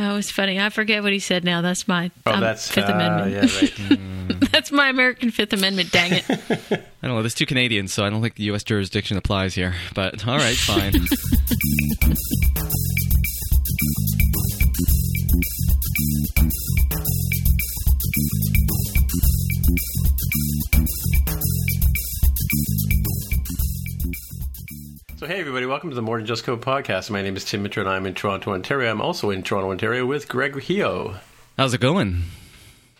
Oh, was funny. I forget what he said now. That's my Oh, um, that's Fifth uh, Amendment. Yeah, right. That's my American Fifth Amendment. Dang it! I don't know. There's two Canadians, so I don't think the U.S. jurisdiction applies here. But all right, fine. so hey everybody, welcome to the More Than Just Code podcast. My name is Tim Mitchell and I'm in Toronto, Ontario. I'm also in Toronto, Ontario with Greg Heo. How's it going?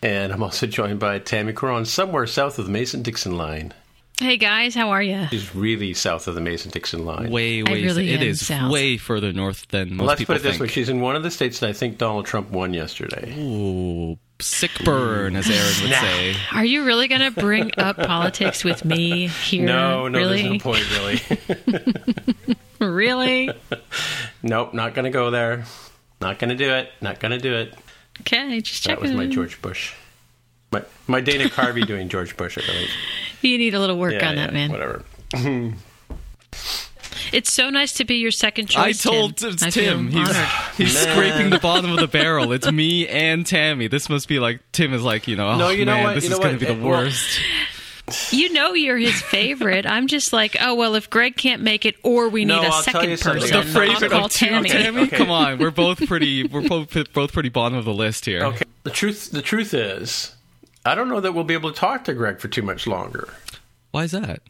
And I'm also joined by Tammy Coron, somewhere south of the Mason-Dixon line. Hey guys, how are you? She's really south of the Mason-Dixon line. Way, way. really it am south. way further north than most Well, let's people put it this way. She's in one of the states that I think Donald Trump won yesterday. Ooh, sick burn, as Aaron would Nah. say. Are you really going to bring up politics with me here? No, no, really, there's no point, really. really. nope, not going to go there. Not going to do it. Not going to do it. Okay, just That was my George Bush. My, my Dana Carvey doing George Bush, I believe. You need a little work Yeah, on that, man. Whatever. It's so nice to be your second choice. I told Tim. Tim, I feel he's, he's scraping the bottom of the barrel. It's me and Tammy. This must be like Tim is like you know. No, oh, you know man, what? This You is going to be the well- worst. You know you're his favorite. I'm just like, oh well, if Greg can't make it, or we No, need a I'll second person, the I'm favorite I'll call of two, Tammy. Tammy. Okay. Come on, we're both pretty. We're both both pretty bottom of the list here. Okay. The truth, the truth is, I don't know that we'll be able to talk to Greg for too much longer Why is that?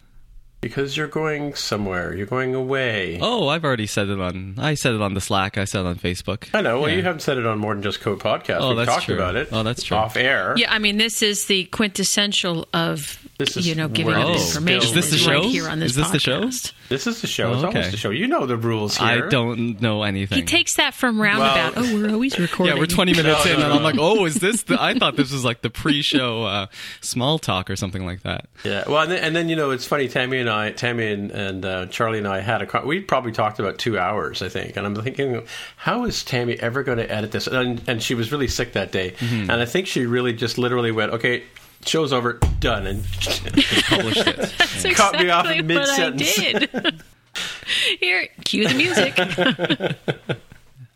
because you're going somewhere. You're going away. Oh, I've already said it on. I said it on the Slack. I said it on Facebook. I know. Well, Yeah. you haven't said it on More Than Just Code podcast. Oh, We've that's talked true. about it. Oh, that's true. Off air. Yeah, I mean, this is the quintessential of This is you know giving up information. Is this the show? Right here on this Is this the show? This is the show. It's Oh, almost the show. You know the rules here. I don't know anything. He takes that from roundabout. Well- oh, we're always recording. yeah, we're 20 minutes No, in, no, and I'm like, oh, is this? The, I thought this was like the pre-show uh, small talk or something like that. Yeah. Well, and then, and then you know it's funny. Tammy and I, Tammy and, and uh, Charlie and I had a. con- We probably talked about two hours, I think. And I'm thinking, how is Tammy ever going to edit this? And, and she was really sick that day, Mm-hmm. and I think she really just literally went, okay. Show's over, done, and Published it. That's cut me off exactly what I mid-sentence. did. Here, cue the music.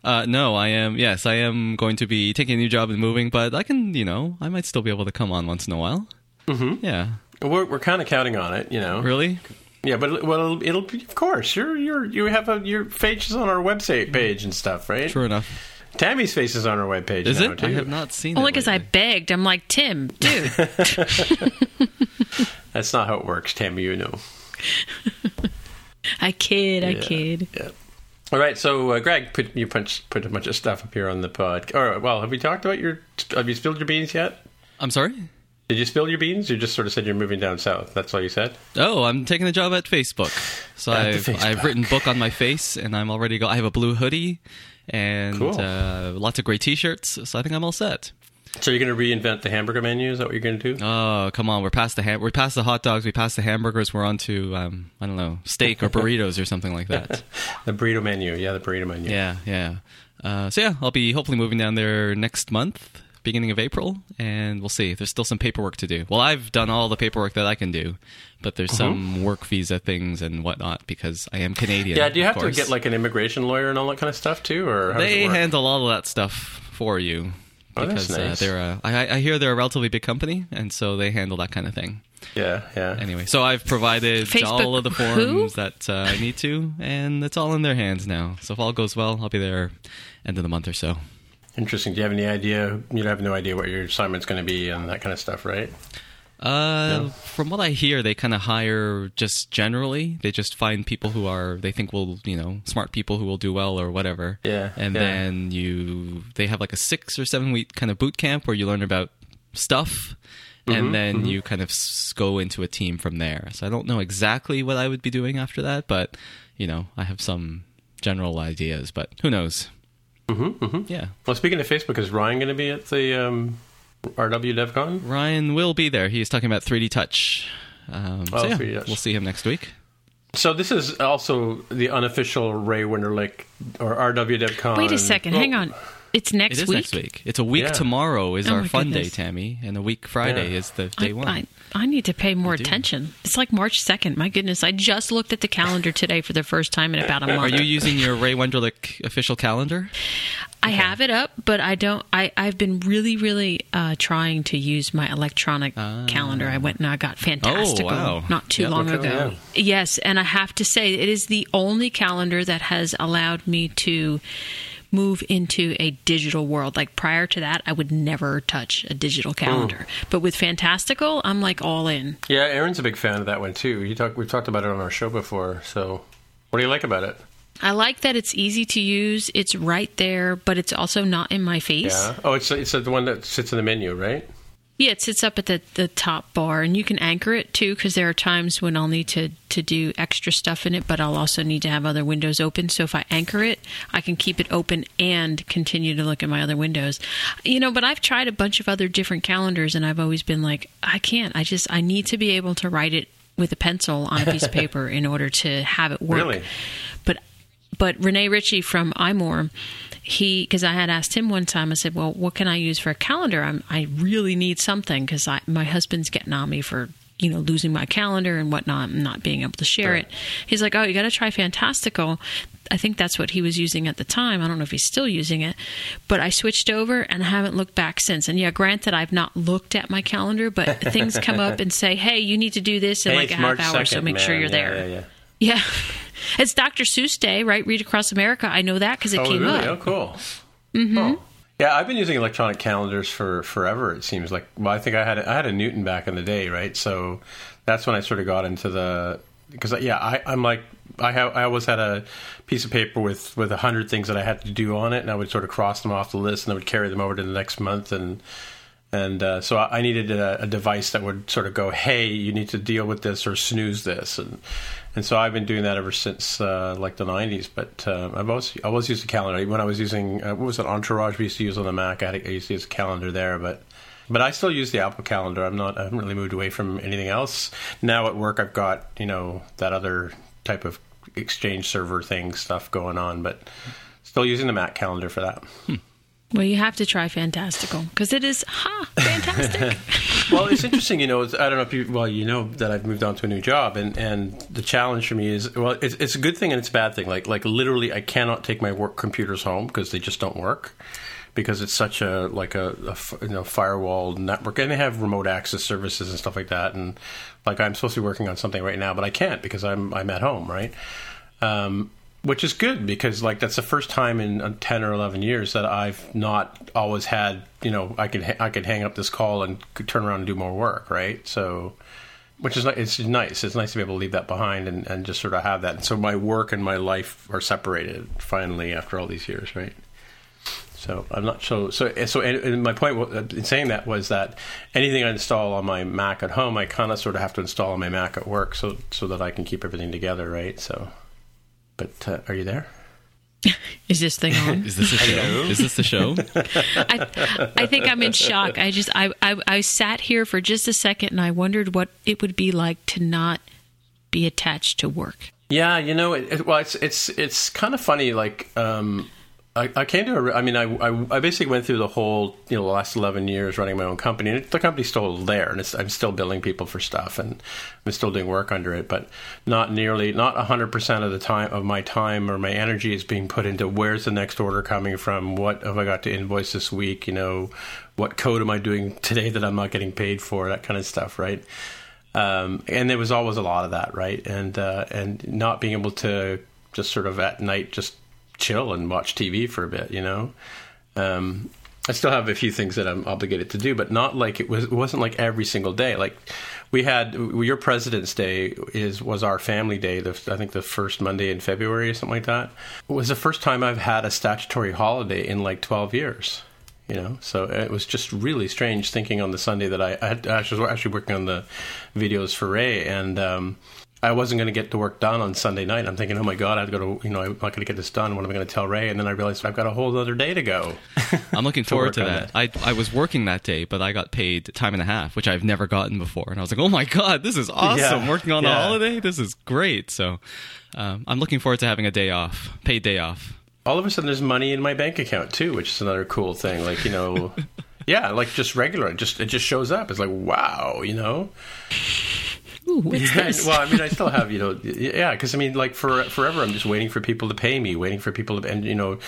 Uh, no, I am. Yes, I am going to be taking a new job and moving, but I can, you know, I might still be able to come on once in a while. Mm-hmm. Yeah. we're, we're kind of counting on it, you know. Really? Yeah, but it- well, it'll be of course. You're you're you have a your face is on our website page and stuff, right? True enough. Tammy's face is on our webpage. Is now, it? Too. I have not seen Only it. because I begged. I'm like, Tim, dude. That's not how it works, Tammy. You know. I kid. I kid. Yeah. All right, so uh, Greg, put you punch, put a bunch of stuff up here on the pod. All right, well, have we talked about your? Have you spilled your beans yet? I'm sorry? Did you spill your beans? You just sort of said you're moving down south. That's all you said. Oh, I'm taking a job at Facebook. So At I've, Facebook. I've written book on my face, and I'm already go. I have a blue hoodie and Cool. uh, lots of great T-shirts. So I think I'm all set. So you're going to reinvent the hamburger menu? Is that what you're going to do? Oh, come on! We're past the ham- we're past the hot dogs. We passed the hamburgers. We're on to um, I don't know steak or burritos or something like that. The burrito menu. Yeah, the burrito menu. Yeah, yeah. Uh, so yeah, I'll be hopefully moving down there next month, beginning of April, and we'll see. There's still some paperwork to do. Well, I've done all the paperwork that I can do, but there's some work visa things and whatnot because I am Canadian. Yeah. Do you of have to get like an immigration lawyer and all that kind of stuff too, or how does They it work? handle all of that stuff for you. Oh, that's Because nice. uh, they're a, I, I hear they're a relatively big company, and so they handle that kind of thing. Yeah, yeah. Anyway, so I've provided Facebook all of the who? forms that uh, I need to, and it's all in their hands now. So if all goes well, I'll be there end of the month or so. Interesting. Do you have any idea? You have no idea what your assignment's going to be and that kind of stuff, right? Uh, From what I hear, they kind of hire just generally. They just find people who are they think will you know smart people who will do well or whatever. Yeah, and yeah. then you they have like a six or seven week kind of boot camp where you learn about stuff. Mm-hmm, And then you kind of s- go into a team from there. So I don't know exactly what I would be doing after that, but you know I have some general ideas. But who knows? Mm-hmm, mm-hmm. Yeah, Well, speaking of Facebook, is Ryan going to be at the um, RW DevCon? Ryan will be there. He's talking about 3D Touch. Um, Oh, so yeah, 3D Touch. we'll see him next week. So this is also the unofficial Ray Wenderlich or RW DevCon. Wait a second. Well, Hang on. It's next It is week. next week. It's a week Yeah. tomorrow is Oh our fun goodness. day, Tammy, and a week Friday Yeah. is the day I, one. I, I need to pay more attention. It's like March 2nd. My goodness. I just looked at the calendar today for the first time in about a month. Are you using your Ray Wenderlich official calendar? I have it up, but I don't. I I've been really, really uh, trying to use my electronic calendar. I went and I got Fantastical Ah. wow. not too Yep. long Okay, ago. Yes, and I have to say it is the only calendar that has allowed me to move into a digital world. Like prior to that, I would never touch a digital hmm. calendar. But with Fantastical, I'm like all in. Yeah, Aaron's a big fan of that one too. You talk, we've talked about it on our show before. So, what do you like about it? I like that it's easy to use. It's right there, but it's also not in my face. Yeah. Oh, it's it's the one that sits in the menu, right? Yeah, it sits up at the, the top bar, and you can anchor it too, because there are times when I'll need to, to do extra stuff in it, but I'll also need to have other windows open. So if I anchor it, I can keep it open and continue to look at my other windows. You know, but I've tried a bunch of other different calendars, and I've always been like, I can't. I just, I need to be able to write it with a pencil on a piece of paper in order to have it work. Really? But but Rene Ritchie from iMore, he because I had asked him one time. I said, "Well, what can I use for a calendar? I'm, I really need something because my husband's getting on me for." You know, losing my calendar and whatnot, and not being able to share Right. it. He's like, "Oh, you got to try Fantastical." I think that's what he was using at the time. I don't know if he's still using it, but I switched over and I haven't looked back since. And yeah, granted, I've not looked at my calendar, but things come up and say, "Hey, you need to do this in Hey, like a half March hour, so 2nd, make sure you're Yeah, there." Yeah, yeah. Yeah. It's Dr. Seuss Day, right? Read Across America. I know that because it Oh, came really? Oh, cool. Mm-hmm. Yeah, I've been using electronic calendars for forever. It seems like. Well, I think I had I had a Newton back in the day, right? So that's when I sort of got into the because yeah, I, I'm like I have I always had a piece of paper with with a hundred things that I had to do on it, and I would sort of cross them off the list, and I would carry them over to the next month, and and uh, so I I needed a, a device that would sort of go, hey, you need to deal with this or snooze this, and and so I've been doing that ever since uh, like the '90s. But uh, I've always I always used calendar. When I was using uh, what was it, Entourage? We used to use on the Mac. I, had I used to use a calendar there, but. But I still use the Apple Calendar. I'm not. I haven't really moved away from anything else. Now at work, I've got you know that other type of Exchange server thing stuff going on, but still using the Mac Calendar for that. Well, you have to try Fantastical because it is, ha, fantastic. well, it's interesting, you know. It's, I don't know if you, well, you know that I've moved on to a new job, and and the challenge for me is, well, it's, it's a good thing and it's a bad thing. Like like literally, I cannot take my work computers home because they just don't work because it's such a like a you know firewall network, and they have remote access services and stuff like that. And like I'm supposed to be working on something right now, but I can't because I'm I'm at home, right? Um, which is good because like that's the first time in uh, 10 or 11 years that I've not always had you know I could ha- I could hang up this call and turn around and do more work right so which is it's nice it's nice to be able to leave that behind and, and just sort of have that and so my work and my life are separated finally after all these years right so I'm not so so so. And, my point in saying that was that anything I install on my Mac at home, I kind of sort of have to install on my Mac at work, so so that I can keep everything together, right? So, but uh, are you there? is this thing on? Is this a show? Is this the show? I, I think I'm in shock. I just, I, I, I sat here for just a second and I wondered what it would be like to not be attached to work. Yeah, you know, it, it, well, it's it's it's kind of funny. Like, um, I, I came to, a, I mean, I, I I basically went through the whole, you know, the last eleven years running my own company, and the company's still there, and I'm still billing people for stuff, and I'm still doing work under it, but not nearly, not hundred percent of the time of my time or my energy is being put into where's the next order coming from, what have I got to invoice this week, you know, what code am I doing today that I'm not getting paid for, that kind of stuff, right? um, and there was always a lot of that, right? And uh, and not being able to just sort of at night just chill and watch TV for a bit, you know. Um, I still have a few things that I'm obligated to do, but not like it was. It wasn't like every single day. Like we had your President's Day is was our family day. The, I think the first Monday in February or something like that. It was the first time I've had a statutory holiday in like 12 years you know so it was just really strange thinking on the sunday that i, I, had, I was actually working on the videos for ray and um, i wasn't going to get the work done on sunday night. I'm thinking oh my god i've got to you know i'm not going to get this done. What am i going to tell ray? And then i realized i've got a whole other day to go. I'm looking forward to that. I I was working that day, but I got paid time and a half, which I've never gotten before, and I was like, "Oh my god, this is awesome! Yeah, Working on a holiday, this is great." So, um, I'm looking forward to having a day off, paid day off. all of a sudden there's money in my bank account too which is another cool thing. Like you know yeah like just regular it just it just shows up. It's like wow you know Ooh, what's Yeah, this? well, I mean, I still have, you know, yeah, because I mean, like for forever, I'm just waiting for people to pay me, waiting for people to, and you know,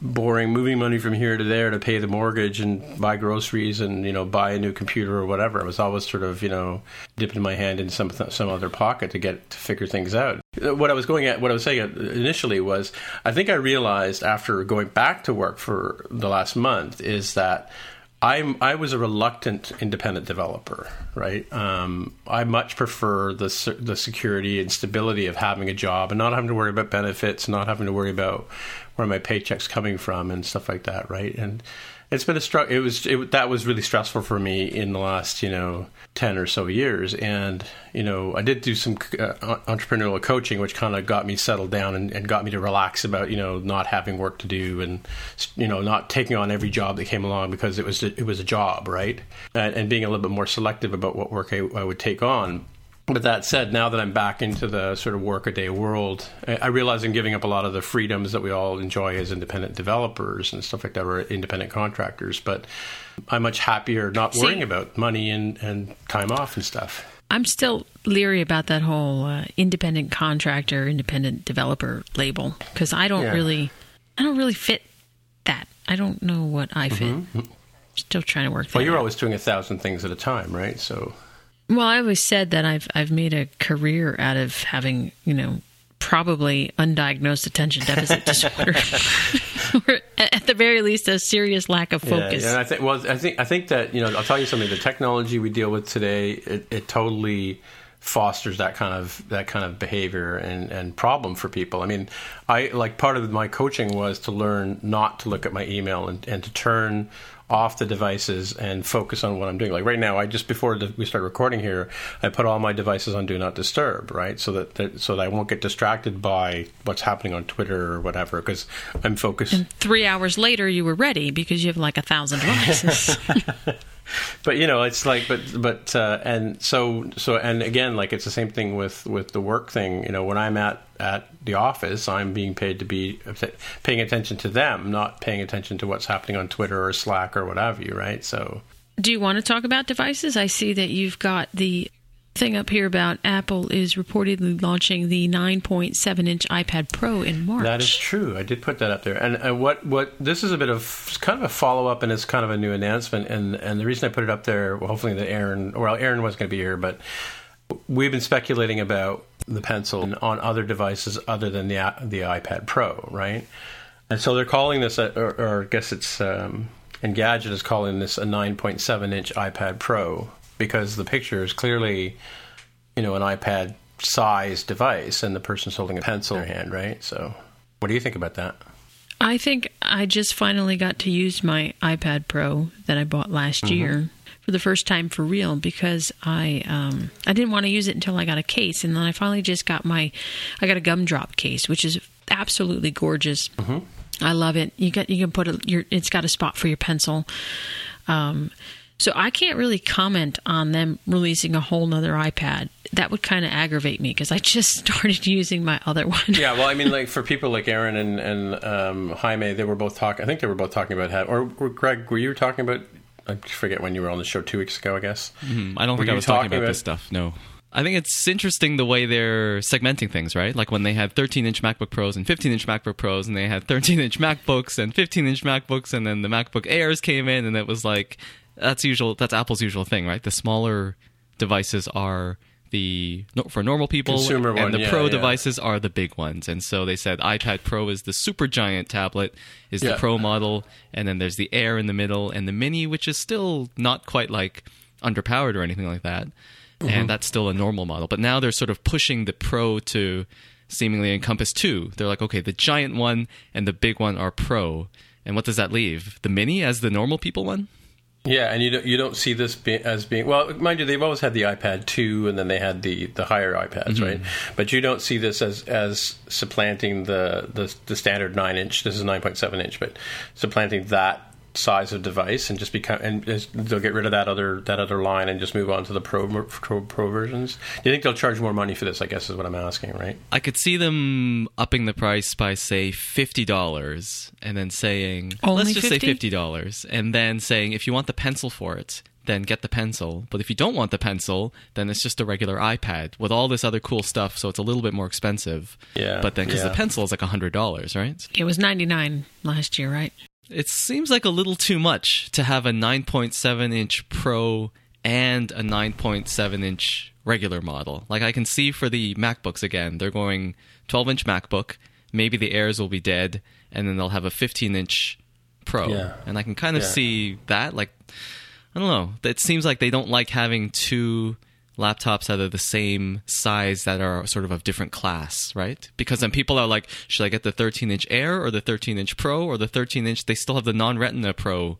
boring, moving money from here to there to pay the mortgage and buy groceries and you know, buy a new computer or whatever. I was always sort of, you know, dipping my hand in some some other pocket to get to figure things out. What I was going at, what I was saying initially was, I think I realized after going back to work for the last month is that. I'm I was a reluctant independent developer, right? Um, I much prefer the the security and stability of having a job and not having to worry about benefits, not having to worry about where my paycheck's coming from and stuff like that, right? And it's been a struggle. It was it, that was really stressful for me in the last you know ten or so years, and you know I did do some uh, entrepreneurial coaching, which kind of got me settled down and, and got me to relax about you know not having work to do and you know not taking on every job that came along because it was it was a job, right? And, and being a little bit more selective about what work I, I would take on. But that said, now that I'm back into the sort of workaday world, I realize I'm giving up a lot of the freedoms that we all enjoy as independent developers and stuff like that, or independent contractors. But I'm much happier not See- worrying about money and, and time off and stuff. I'm still leery about that whole uh, independent contractor, independent developer label because I don't Yeah. really, I don't really fit that. I don't know what I fit. Still trying to work. Mm-hmm. Well, you're out. always doing a thousand things at a time, right? So, Well, I always said that I've I've made a career out of having you know probably undiagnosed attention deficit disorder, or at the very least a serious lack of focus. Yeah, and I think well, I think I think that you know I'll tell you something. The technology we deal with today, it, it totally fosters that kind of that kind of behavior and, and problem for people. I mean, I like part of my coaching was to learn not to look at my email and, and to turn off the devices and focus on what I'm doing. Like right now, I just before the, we start recording here, I put all my devices on do not disturb, right? So that, that so that I won't get distracted by what's happening on Twitter or whatever because I'm focused. Three hours later, you were ready because you have like a thousand devices. but you know it's like but but uh, and so so and again like it's the same thing with with the work thing you know when i'm at at the office i'm being paid to be paying attention to them not paying attention to what's happening on twitter or slack or what have you right so Do you want to talk about devices? I see that you've got the thing up here about Apple is reportedly launching the 9.7 inch iPad Pro in March. That is true. I did put that up there. And, and what what this is a bit of kind of a follow up, and it's kind of a new announcement. And and the reason I put it up there, well, hopefully that Aaron, well, Aaron wasn't going to be here, but we've been speculating about the pencil on other devices other than the the iPad Pro, right? And so they're calling this, a, or, or I guess it's um, Engadget is calling this a 9.7 inch iPad Pro because the picture is clearly, you know, an iPad size device, and the person's holding a pencil in their hand, right? So, what do you think about that? I think I just finally got to use my iPad Pro that I bought last Mm-hmm. year for the first time for real because I um, I didn't want to use it until I got a case, and then I finally just got my I got a gumdrop case, which is absolutely gorgeous. Mm-hmm. I love it. You got you can put a, your it's got a spot for your pencil. Um, so I can't really comment on them releasing a whole nother iPad. That would kind of aggravate me because I just started using my other one. Yeah, well, I mean, like for people like Aaron and and um, Jaime, they were both talking. I think they were both talking about how, or, or Greg, were you talking about? I forget when you were on the show two weeks ago. I guess. Hmm, I don't Were think I was talking talking about, about- this stuff. No. I think it's interesting the way they're segmenting things, right? Like when they had 13 inch MacBook Pros and 15 inch MacBook Pros, and they had 13 inch MacBooks and 15 inch MacBooks, and then the MacBook Airs came in, and it was like that's usual. That's Apple's usual thing, right? The smaller devices are the for normal people, Consumer and one, the yeah, Pro yeah. devices are the big ones. And so they said iPad Pro is the super giant tablet, is Yeah. the Pro model, and then there's the Air in the middle, and the Mini, which is still not quite like underpowered or anything like that. Mm-hmm. And that's still a normal model. But now they're sort of pushing the Pro to seemingly encompass two. They're like, okay, the giant one and the big one are Pro. And what does that leave? The Mini as the normal people one? Yeah, and you don't you don't see this be, as being well, mind you, they've always had the iPad two, and then they had the the higher iPads, mm-hmm. right? But you don't see this as as supplanting the the, the standard nine inch. This is nine point seven inch, but supplanting that size of device and just become and just- they'll get rid of that other that other line and just move on to the pro pro, pro versions. Do you think they'll charge more money for this? I guess is what I'm asking, right? I could see them upping the price by say fifty dollars, and then saying Only let's just say 50? fifty dollars, and then saying if you want the pencil for it, then get the pencil. But if you don't want the pencil, then it's just a regular iPad with all this other cool stuff. So it's a little bit more expensive. Yeah, But then because yeah. the pencil is like hundred dollars, right? It was 99 last year, right? It seems like a little too much to have a 9.7 inch Pro and a 9.7 inch regular model. Like I can see for the MacBooks again, they're going 12 inch MacBook. Maybe the Airs will be dead, and then they'll have a 15 inch Pro. Yeah. And I can kind of Yeah. see that. Like, I don't know. It seems like they don't like having two laptops that are the same size that are sort of of different class, right? Because then people are like, should I get the 13 inch Air or the 13 inch Pro or the 13 inch? They still have the non Retina Pro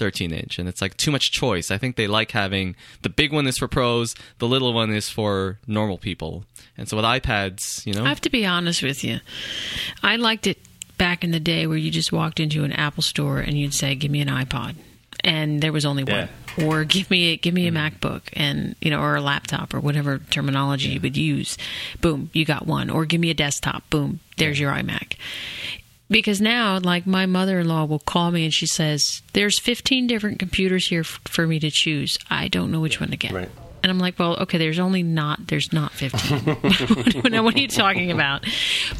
13 inch, and it's like too much choice. I think they like having the big one is for pros, the little one is for normal people. And so with iPads, you know, I have to be honest with you. I liked it back in the day where you just walked into an Apple store and you'd say, "Give me an iPod," and there was only Yeah. one, or "Give me a, give me a mm-hmm. MacBook," and you know, or a laptop or whatever terminology you would use. Boom, you got one. Or give me a desktop. Boom, there's your iMac. Because now, like my mother-in-law will call me and she says, "There's 15 different computers here f- for me to choose. I don't know which one to get." Right. And I'm like, well, okay, there's only not, there's not 15. now, what are you talking about?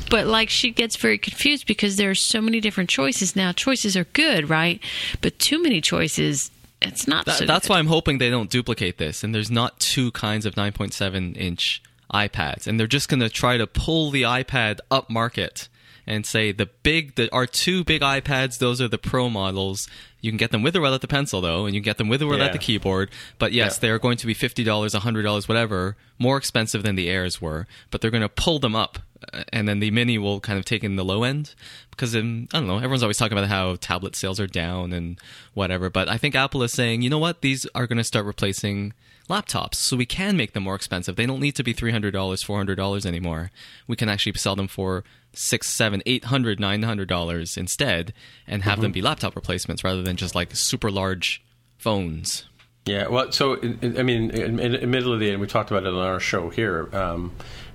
But like, she gets very confused because there are so many different choices. Now, choices are good, right? But too many choices, it's not That- so that's good. why I'm hoping they don't duplicate this, and there's not two kinds of 9.7 inch iPads, and they're just going to try to pull the iPad up market and say the big, the our two big iPads, those are the Pro models. You can get them with or without the pencil, though, and you can get them with or without Yeah. the keyboard. But yes, Yeah. they are going to be fifty dollars, hundred dollars, whatever, more expensive than the Airs were. But they're going to pull them up, uh, and then the Mini will kind of take in the low end because um, I don't know. Everyone's always talking about how tablet sales are down and whatever. But I think Apple is saying, you know what, these are going to start replacing laptops, so we can make them more expensive. They don't need to be three hundred dollars, four hundred dollars anymore. We can actually sell them for six, seven, eight hundred, nine hundred dollars instead, and have them be laptop replacements rather than just like super large phones. Yeah, well, so I mean, in the I mean, admittedly, and we talked about it on our show here um,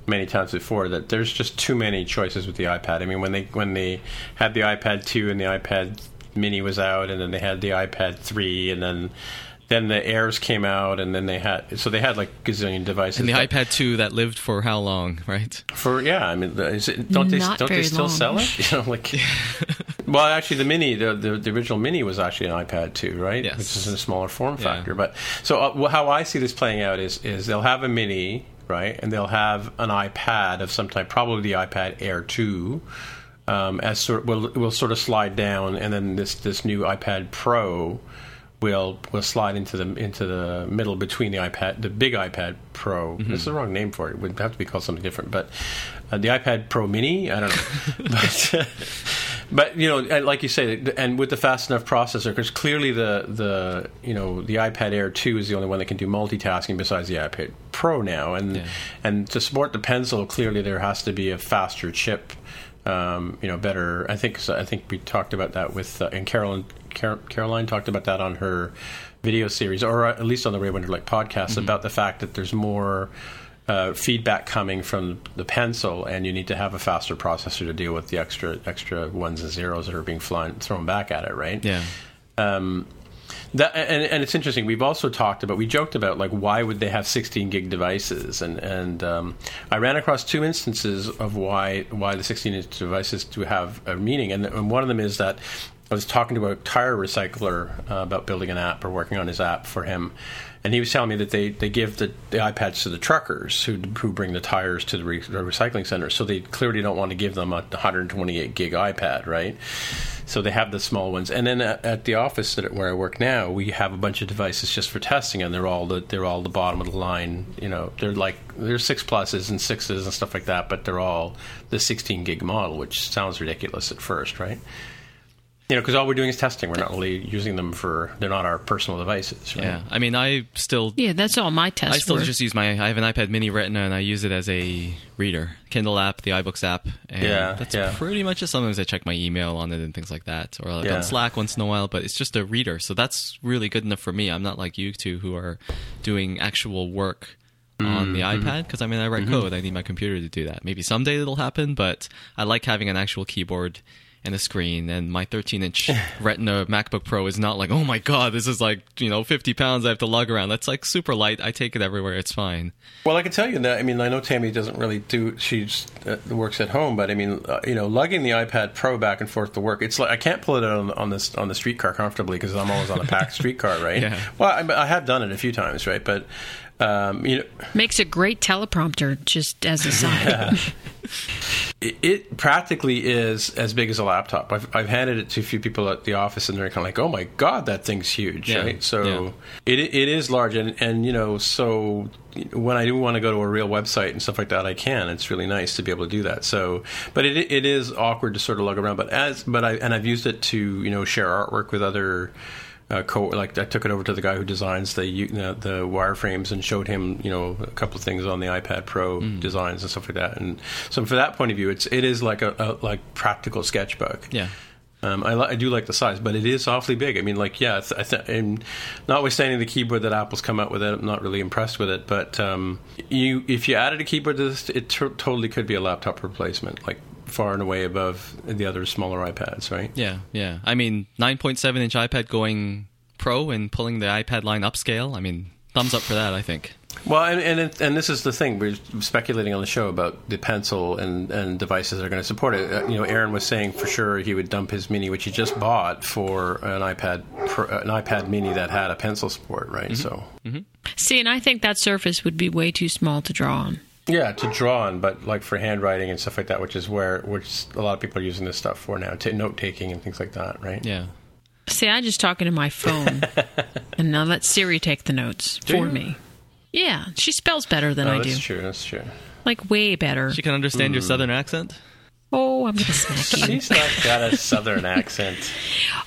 many times before that there's just too many choices with the iPad. I mean, when they when they had the iPad two and the iPad Mini was out, and then they had the iPad three, and then then the Airs came out, and then they had so they had like gazillion devices. And the but iPad 2 that lived for how long, right? for yeah, I mean, is it, don't they Not don't they still long. sell it? You know, like. Well, actually, the mini, the, the the original mini was actually an iPad two, right? Yes. Which is in a smaller form Yeah. factor. But so uh, wh- how I see this playing out is is they'll have a mini, right, and they'll have an iPad of some type, probably the iPad Air two, um, as sort will will sort of slide down, and then this this new iPad Pro will will slide into the into the middle between the iPad, the big iPad Pro. This is the wrong name for it. It would have to be called something different. But uh, the iPad Pro Mini, I don't know. but, but you know, and like you say, and with the fast enough processor, because clearly the the you know the iPad Air two is the only one that can do multitasking besides the iPad Pro now, and Yeah. and to support the pencil, clearly there has to be a faster chip. Um, you know, better. I think. I think we talked about that with uh, and Carolyn. Car- Caroline talked about that on her video series, or at least on the Ray Wenderlich podcast, about the fact that there's more uh, feedback coming from the pencil, and you need to have a faster processor to deal with the extra extra ones and zeros that are being flying, thrown back at it. Right? Yeah. Um, that, and, and it's interesting. We've also talked about, we joked about, like, why would they have 16 gig devices? And and um, I ran across two instances of why why the 16 inch devices do have a meaning. And, and one of them is that I was talking to a tire recycler uh, about building an app or working on his app for him. And he was telling me that they, they give the, the iPads to the truckers who who bring the tires to the, re, the recycling center. So they clearly don't want to give them a 128 gig iPad, right? So they have the small ones, and then at, at the office that where I work now, we have a bunch of devices just for testing, and they're all the they're all the bottom of the line. You know, they're like they're six pluses and sixes and stuff like that, but they're all the 16 gig model, which sounds ridiculous at first, right? You know, because all we're doing is testing. We're not really using them for they're not our personal devices, right? Yeah. I mean, I still Yeah, that's all my tests I still were. just use my. I have an iPad Mini Retina, and I use it as a reader, Kindle app, the iBooks app, and Yeah, that's yeah. pretty much it. Sometimes I check my email on it and things like that, or like Yeah. on Slack once in a while. But it's just a reader, so that's really good enough for me. I'm not like you two who are doing actual work on the Mm-hmm. iPad because I mean I write code. I need my computer to do that. Maybe someday it'll happen, but I like having an actual keyboard and a screen. And my 13 inch Retina MacBook Pro is not like, oh my god, this is like you know 50 pounds I have to lug around. That's like super light. I take it everywhere. It's fine. Well, I can tell you that. I mean, I know Tammy doesn't really do. She uh, works at home, but I mean, uh, you know, lugging the iPad Pro back and forth to work. It's like I can't pull it out on, on this on the streetcar comfortably because I'm always on a packed streetcar, right? Yeah. Well, I, I have done it a few times, right? But um, you know, Makes a great teleprompter, just as a side. it, it practically is as big as a laptop. I've, I've handed it to a few people at the office, and they're kind of like, "Oh my god, that thing's huge!" Yeah, Right? So yeah. it it is large, and and you know, so when I do want to go to a real website and stuff like that, I can. It's really nice to be able to do that. So, but it it is awkward to sort of lug around. But as but I and I've used it to you know share artwork with other. Uh, co- like I took it over to the guy who designs the you know, the wireframes and showed him you know a couple of things on the iPad Pro Mm. designs and stuff like that. And so from that point of view, it's it is like a, a like practical sketchbook. Yeah. Um, I, li- I do like the size, but it is awfully big. I mean, like, yeah, I th- and notwithstanding the keyboard that Apple's come out with, it, I'm not really impressed with it. But um, you, if you added a keyboard to this, it t- totally could be a laptop replacement, like far and away above the other smaller iPads, right? Yeah, yeah. I mean, 9.7 inch iPad going Pro and pulling the iPad line upscale. I mean, thumbs up for that. I think. Well, and and, it, and this is the thing we're speculating on the show about the pencil and, and devices that are going to support it. Uh, you know, Aaron was saying for sure he would dump his Mini, which he just bought for an iPad uh, an iPad Mini that had a pencil support, right? Mm-hmm. So mm-hmm. See, and I think that surface would be way too small to draw on. Yeah, to draw on, but like for handwriting and stuff like that, which is where which a lot of people are using this stuff for now, to note taking and things like that, right? Yeah. See, I just talking to my phone, and now let Siri take the notes Do for you? me. Yeah, she spells better than Oh, I that's do. That's true. That's true. Like way better. She can understand Hmm. your southern accent. Oh, I'm gonna smack you. She's not got a southern accent.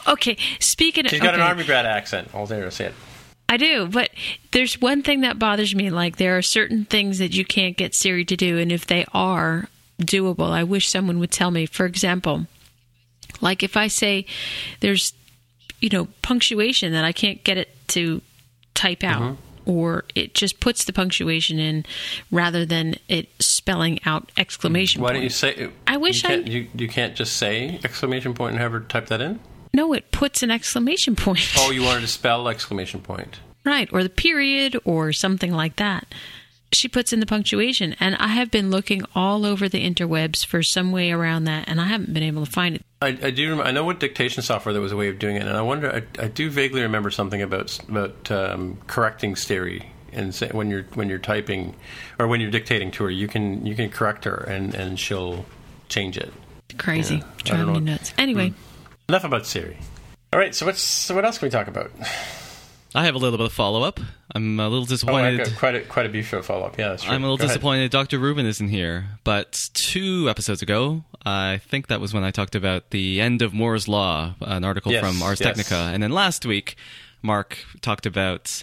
Okay, speaking of, She's got an army brat accent. All there, say it. I do, but there's one thing that bothers me. Like there are certain things that you can't get Siri to do, and if they are doable, I wish someone would tell me. For example, like if I say there's, you know, punctuation that I can't get it to type out. Mm-hmm. Or it just puts the punctuation in rather than it spelling out exclamation Why point. don't you say? I wish you I- you you can't just say exclamation point and have her type that in. No, it puts an exclamation point. Oh, you wanted to spell exclamation point. Right, or the period or something like that. She puts in the punctuation, and I have been looking all over the interwebs for some way around that, and I haven't been able to find it. I, I do. Remember, I know what dictation software there was a way of doing it, and I wonder. I, I do vaguely remember something about about um, correcting Siri and say, when you're when you're typing or when you're dictating to her, you can you can correct her and and she'll change it. Crazy, Yeah, driving me nuts. Anyway, Enough about Siri. All right. So what's so what else can we talk about? I have a little bit of follow up. I'm a little Oh, disappointed. got quite a quite a beef follow up. Yeah, that's true. I'm a little Go ahead. disappointed Dr. Rubin isn't here. But two episodes ago, I think that was when I talked about the end of Moore's Law, an article Yes, from Ars yes. Technica. And then last week, Mark talked about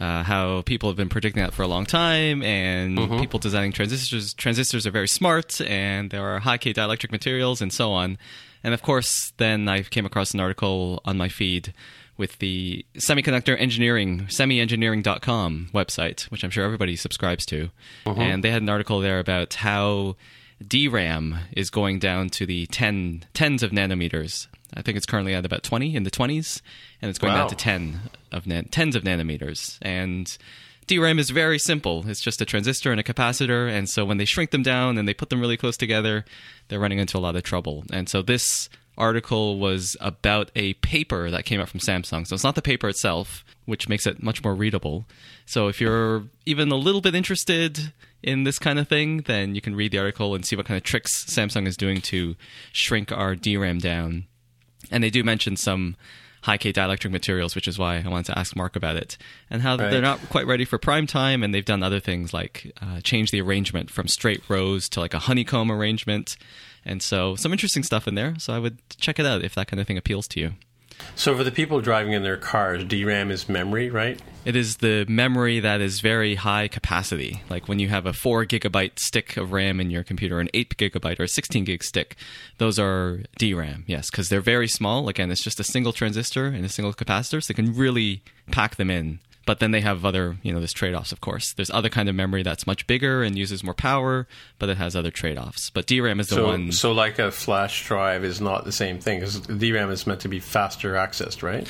uh, how people have been predicting that for a long time, and Mm-hmm. people designing transistors. Transistors are very smart, and there are high K dielectric materials, and so on. And of course, then I came across an article on my feed with the semiconductor engineering, semiengineering.com website, which I'm sure everybody subscribes to. Mm-hmm. And they had an article there about how DRAM is going down to the 10, tens of nanometers. I think it's currently at about 20 in the 20s, and it's going Wow. down to 10 of nan- tens of nanometers. And DRAM is very simple. It's just a transistor and a capacitor, and so when they shrink them down and they put them really close together, they're running into a lot of trouble. And so this article was about a paper that came out from Samsung. So it's not the paper itself, which makes it much more readable. So if you're even a little bit interested in this kind of thing, then you can read the article and see what kind of tricks Samsung is doing to shrink our DRAM down. And they do mention some high K dielectric materials, which is why I wanted to ask Mark about it, and how Right. they're not quite ready for prime time, and they've done other things like uh, change the arrangement from straight rows to like a honeycomb arrangement. And so, some interesting stuff in there. So, I would check it out if that kind of thing appeals to you. So for the people driving in their cars, DRAM is memory, right? It is the memory that is very high capacity. Like when you have a 4 gigabyte stick of RAM in your computer, an 8 gigabyte or a 16 gig stick, those are DRAM, yes, because they're very small. Again, it's just a single transistor and a single capacitor, so they can really pack them in but then they have other, you know, there's trade offs, of course. There's other kind of memory that's much bigger and uses more power, but it has other trade offs. But DRAM is the So, one. so like a flash drive is not the same thing because DRAM is meant to be faster accessed, right?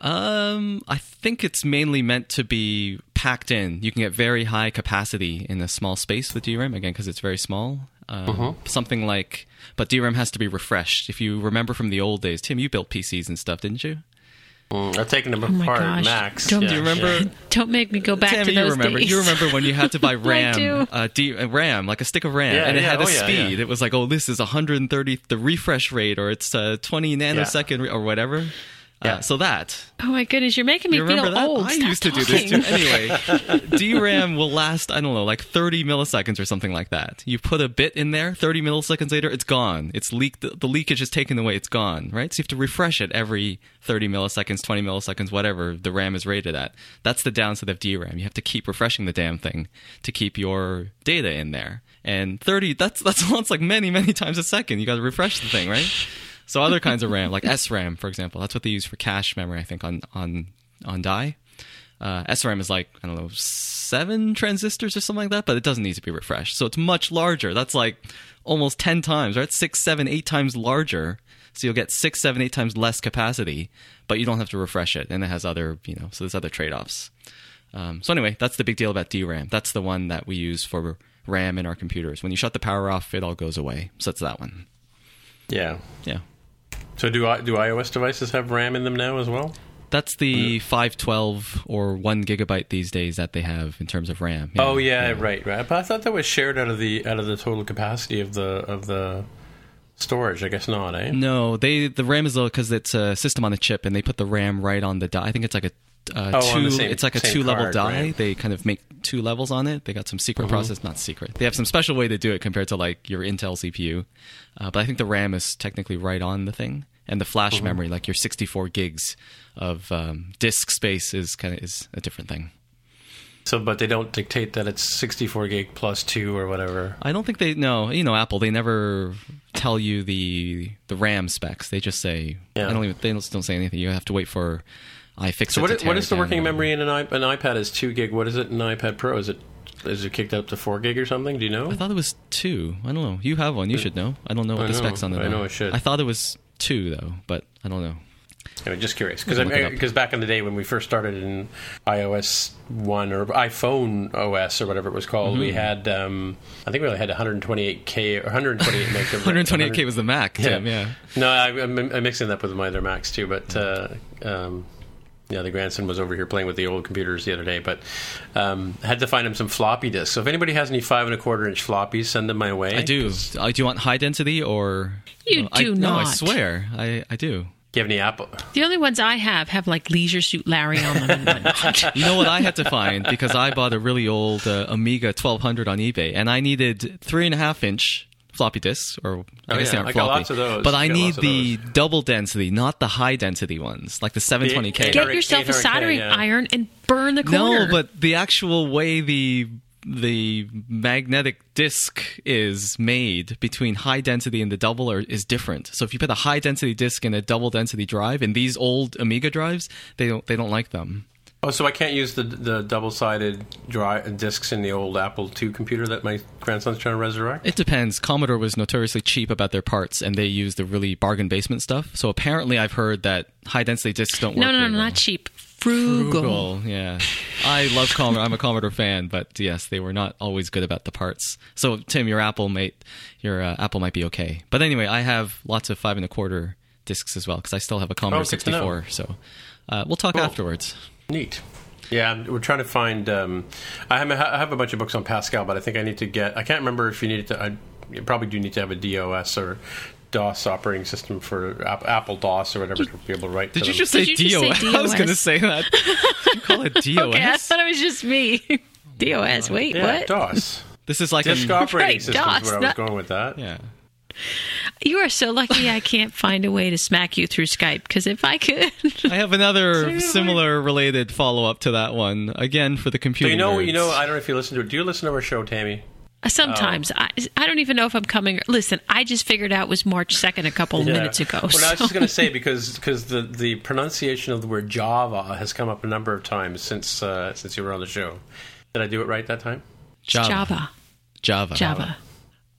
Um, I think it's mainly meant to be packed in. You can get very high capacity in a small space with DRAM again because it's very small. Um, Uh-huh. Something like, but DRAM has to be refreshed. If you remember from the old days, Tim, you built PCs and stuff, didn't you? Mm, I've taken them Oh apart, gosh. Max. Don't- Yeah, Do you remember- yeah. Don't make me go back Tammy, to you those remember? days. You remember when you had to buy RAM, uh, D, uh, RAM, like a stick of RAM, Yeah, and it yeah, had a oh, yeah, speed. yeah. It was like, oh, this is 130 the refresh rate, or it's uh, 20 nanosecond, re- or whatever. Yeah. Uh, so that Oh my goodness, you're making me you feel that? old. I Stop used to do this too. Anyway, DRAM will last, I don't know, like 30 milliseconds or something like that. You put a bit in there, 30 milliseconds later, it's gone. It's leaked, the, the leakage is taken away, it's gone, right? So you have to refresh it every 30 milliseconds, 20 milliseconds, whatever the RAM is rated at. That's the downside of DRAM. You have to keep refreshing the damn thing to keep your data in there. And 30, that's, that's, that's like many, many times a second. You got to refresh the thing, right? So other kinds of RAM, like SRAM, for example, that's what they use for cache memory, I think, on on on die. Uh, SRAM is like I don't know seven transistors or something like that, but it doesn't need to be refreshed, so it's much larger. That's like almost ten times, right? Six, seven, eight times larger. So you'll get six, seven, eight times less capacity, but you don't have to refresh it, and it has other, you know, so there's other trade-offs. Um, so anyway, that's the big deal about DRAM. That's the one that we use for RAM in our computers. When you shut the power off, it all goes away. So that's that one. Yeah. Yeah. So do I, do iOS devices have RAM in them now as well? That's the 512 or 1 gigabyte these days that they have in terms of RAM. Oh yeah, right, right. But I thought that was shared out of the out of the total capacity of the of the storage. I guess not, eh? No, they the RAM is because it's a system on a chip, and they put the RAM right on the. I think it's like a uh, Oh, the same- it's like a two level die. right. They kind of make two levels on it. They got some secret Mm-hmm. process, not secret. They have some special way to do it compared to like your Intel CPU. Uh, but I think the RAM is technically right on the thing, and the flash Mm-hmm. memory, like your 64 gigs of um, disk space, is kind of is a different thing. So, but they don't dictate that it's 64 gig plus two or whatever. I don't think they no. You know, Apple they never tell you the the RAM specs. They just say Yeah. I don't even they don't, don't say anything. You have to wait for iFixit. So, what to is, what it is the working memory in an, iP- an iPad? Is two gig? What is it in an iPad Pro? Is it is it kicked up to four gig or something? Do you know? I thought it was two. I don't know. You have one. You should know. I don't know what I the know. specs on it. I are. know I should. I thought it was two though, but I don't know. I mean, just curious because it because back in the day when we first started in iOS one or iPhone OS or whatever it was called, Mm-hmm. we had um, I think we only had 128k or 128 meg. 128k was the Mac. Tim, yeah. No, I, I'm, I'm mixing that up with my other Macs too, but. Uh, um, yeah, the grandson was over here playing with the old computers the other day, but um, had to find him some floppy disks. So if anybody has any five and a quarter inch floppies, send them my way. I do. Uh, do you want high density or? You I, do No, I swear, I, I do. Do you have any Apple? The only ones I have have like Leisure Suit Larry on them. You know what I had to find because I bought a really old uh, Amiga 1200 on eBay, and I needed three and a half inch floppy disks, or I Oh, guess yeah. they aren't I got floppy. lots of those. But I I need the double density, not the high density ones, like the 720k. Get Get yourself a soldering yeah. iron and burn the corner. No, but the actual way the the magnetic disc is made between high density and the double are, is different. So if you put a high density disc in a double density drive, in these old Amiga drives, they don't they don't like them. Oh, so I can't use the the double sided drive discs in the old Apple II computer that my grandson's trying to resurrect. It depends. Commodore was notoriously cheap about their parts, and they used the really bargain basement stuff. So apparently, I've heard that high density discs don't no, work. no, no, no, well. not cheap. Frugal. Frugal, yeah. I love Commodore. I'm a Commodore fan, but yes, they were not always good about the parts. So Tim, your Apple might your uh, Apple might be okay. But anyway, I have lots of five and a quarter discs as well because I still have a Commodore Oh, good to know. 64. So uh, we'll talk Cool. afterwards. Neat. Yeah, we're trying to find. Um, I, have, I have a bunch of books on Pascal, but I think I need to get. I can't remember if you needed to. I you probably do need to have a DOS or DOS operating system for App- Apple DOS or whatever to be able to write. Did to you them. just say Did you just say DOS? I was going to say that. you call it DOS? Okay, I thought it was just me. DOS. Wait, Yeah, what? DOS. This is like a Disk an, operating Right, system DOS, is where I was going with that. yeah. You are so lucky I can't find a way to smack you through Skype because if I could. I have another similar related follow up to that one again for the So computer. you know, you know. I don't know if you listen to it. Do you listen to our show, Tammy? Uh, Sometimes I, I don't even know if I'm coming. Listen, I just figured out it was March second a couple Yeah. minutes ago. Well, I was just going to say because because the, the pronunciation of the word Java has come up a number of times since uh, since you were on the show. Did I do it right that time? Java. Java, Java. Java.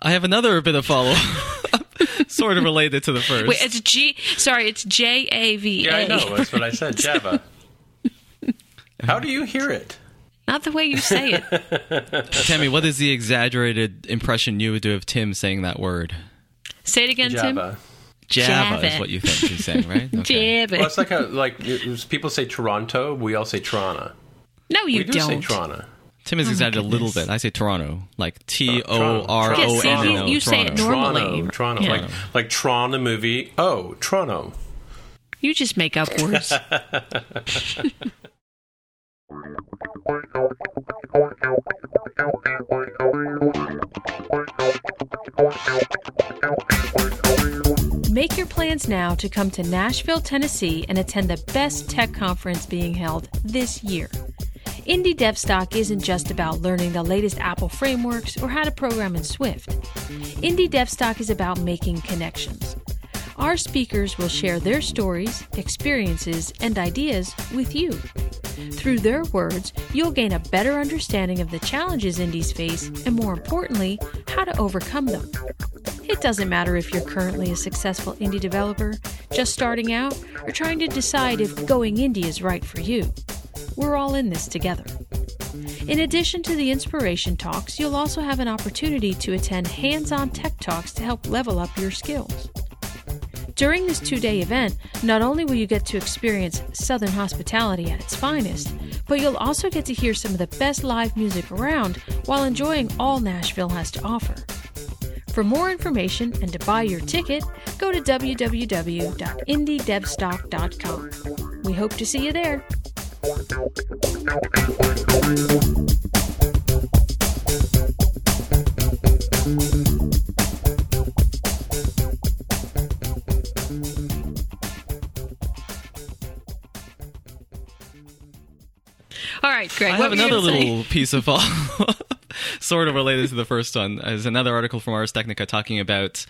I have another bit of follow sort of related to the first. Wait, it's G. Sorry, it's J A V Yeah, I A. know. That's what I said. Java. How do you hear it? Not the way you say it. Tammy, what is the exaggerated impression you would do of Tim saying that word? Say it again, Tim. Java. Java, Java. is what you think he's saying, right? Okay. Java. Well, it's like a, like it was- people say Toronto. We all say Toronto. no, you we do say don't. Toronto. Tim has oh exaggerated a little bit. I say Toronto, like uh, T O R O Yeah, see, N you- say it Toronto. Normally, Toronto, Toronto, yeah. like like Tron the movie. Oh, Toronto. You just make up words. Make your plans now to come to Nashville, Tennessee and attend the best tech conference being held this year. Indie DevStock isn't just about learning the latest Apple frameworks or how to program in Swift. Indie DevStock is about making connections. Our speakers will share their stories, experiences, and ideas with you. Through their words, you'll gain a better understanding of the challenges indies face and, more importantly, how to overcome them. It doesn't matter if you're currently a successful indie developer, just starting out, or trying to decide if going indie is right for you. We're all in this together. In addition to the inspiration talks, you'll also have an opportunity to attend hands on tech talks to help level up your skills. During this two day event, not only will you get to experience Southern hospitality at its finest, but you'll also get to hear some of the best live music around while enjoying all Nashville has to offer. For more information and to buy your ticket, go to www.indiedevstock.com. We hope to see you there. All right, Greg. I have another gonna say? little piece of follow sort of related to the first one. Is another article from Ars Technica talking about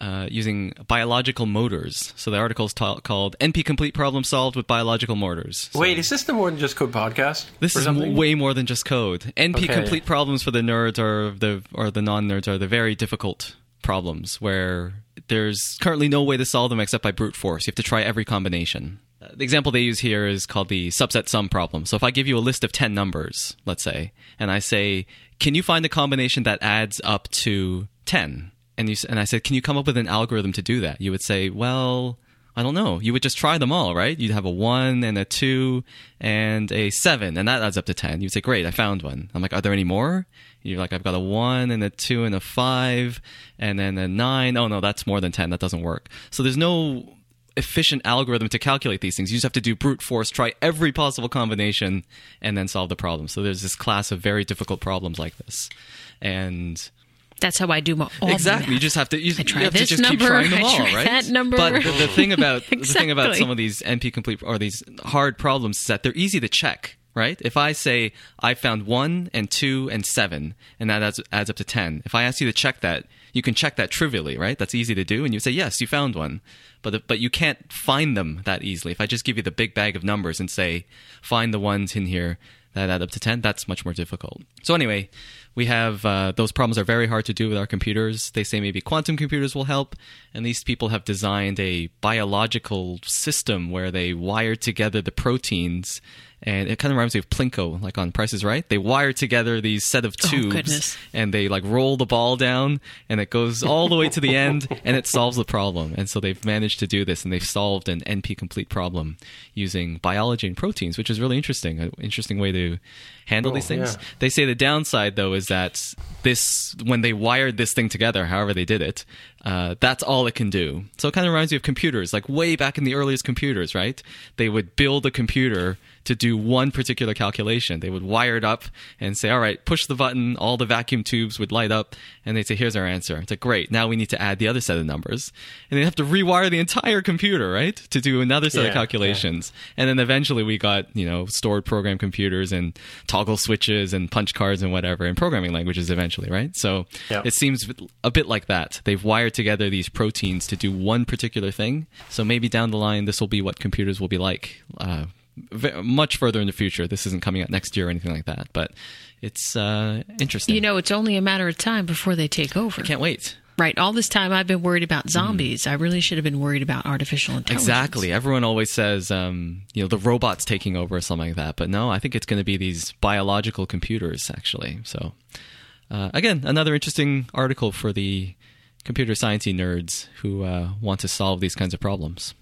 uh, using biological motors. So the article is ta- called "NP Complete Problem Solved with Biological Motors." So Wait, is this the More Than Just Code podcast? this is something? way more than just code. NP Okay. complete problems for the nerds or the or the non-nerds are the very difficult problems where there's currently no way to solve them except by brute force. You have to try every combination. Uh, The example they use here is called the subset sum problem. So if I give you a list of 10 numbers, let's say, and I say, "Can you find a combination that adds up to 10?" And you and I said, "Can you come up with an algorithm to do that?" You would say, "Well, I don't know. You would just try them all, right? You'd have a one and a two and a seven, and that adds up to ten. You'd say, "Great, I found one." I'm like, "Are there any more?" You're like, "I've got a one and a two and a five, and then a nine. Oh no, that's more than ten. That doesn't work." So there's no efficient algorithm to calculate these things. You just have to do brute force, try every possible combination, and then solve the problem. So there's this class of very difficult problems like this, and That's how I do my all exactly. You just have to. You, I try you have this to just keep number, trying them I try that number. But the, the thing about the thing about some of these NP complete or these hard problems is that they're easy to check. Right? If I say I found one and two and seven, and that adds, adds up to ten. If I ask you to check that, you can check that trivially, right? That's easy to do, and you say yes, you found one. But but you can't find them that easily. If I just give you the big bag of numbers and say find the ones in here that add up to 10 that's much more difficult so anyway we have uh, those problems are very hard to do with our computers. They say maybe quantum computers will help and these people have designed a biological system where they wire together the proteins and it kind of reminds me of plinko like on prices right they wire together these set of Oh, tubes goodness. and they like roll the ball down and it goes all the way to the end and it solves the problem and so they've managed to do this and they've solved an np complete problem using biology and proteins which is really interesting an interesting way to handle Cool, these things yeah. they say the downside though is that this when they wired this thing together however they did it Uh, that's all it can do. So it kind of reminds me of computers, like way back in the earliest computers, right? They would build a computer to do one particular calculation. They would wire it up and say, all right, push the button, all the vacuum tubes would light up, and they'd say, here's our answer. It's like, great, now we need to add the other set of numbers. And they have to rewire the entire computer, right? To do another set Yeah, of calculations. And then eventually we got, you know, stored program computers and toggle switches and punch cards and whatever, and programming languages eventually, right? So Yeah. it seems a bit like that. They've wired together these proteins to do one particular thing. So maybe down the line, this will be what computers will be like. Uh, v- much further in the future. This isn't coming out next year or anything like that, but it's uh, interesting. You know, it's only a matter of time before they take over. can't wait. Right. All this time I've been worried about zombies. I really should have been worried about artificial intelligence. Exactly. Everyone always says, um, you know, the robots taking over or something like that. But no, I think it's going to be these biological computers, actually. So, uh, again, another interesting article for the computer sciencey nerds who uh, want to solve these kinds of problems.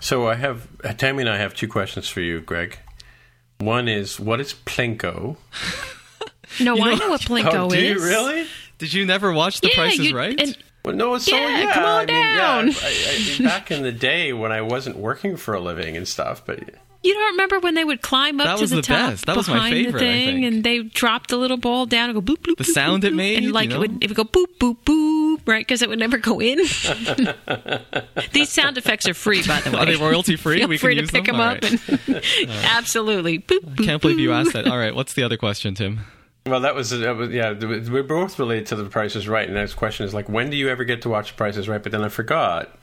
So I have Tammy and I have two questions for you, Greg. One is what is Plinko? No, I know what Plinko oh, do is. you really? Did you never watch The Yeah, Price is you- Right? and- Well, no, so Yeah, yeah. come on I mean, down. Yeah, I, I, back in the day when I wasn't working for a living and stuff, but You don't remember when they would climb up That to was the, the top best. That was my behind favorite, the I thing, and they dropped the little ball down and go boop boop. The boop, sound boop, it made, and like you it know? would it would go boop boop boop, right? Because it would never go in. These sound effects are free, by the way. Are they royalty free? Feel we free can to use pick them. them up. right. And absolutely. Boop, boop, Can't believe you asked that. All right, what's the other question, Tim? Well, that was, yeah. We're both related to the Price is Right, and the next question is like, when do you ever get to watch The Price is Right? But then I forgot.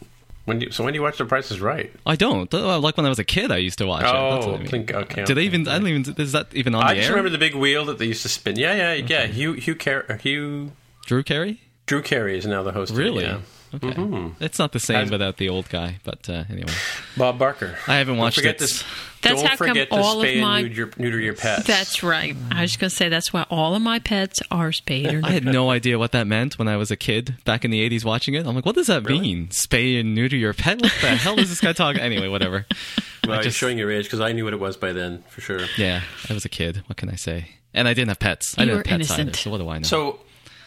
When do you, so when do you watch The Price is Right? I don't. Uh, Like when I was a kid, I used to watch it. Oh, I mean. Plink- okay, Do they okay. even? I don't even. Is that even on I the just air? remember the big wheel that they used to spin. Yeah, yeah, yeah. Hugh Hugh Car- Hugh Drew Carey. Drew Carey is now the host. of it, Really? yeah. Okay. Mhm. It's not the same without the old guy, but uh, anyway, Bob Barker. I haven't watched forget it. This, That's don't how come forget to all of spay my- and neuter your, neuter your pets. That's right. I was just going to say that's why all of my pets are spayed or I had no idea what that meant when I was a kid back in the '80s watching it. I'm like, what does that Really? mean? Spay and neuter your pet? What the hell is this guy talking? Anyway, whatever. well, I you're just- showing your age because I knew what it was by then for sure. Yeah, I was a kid. What can I say? And I didn't have pets. I didn't were have pets either. innocent. So what do I know? So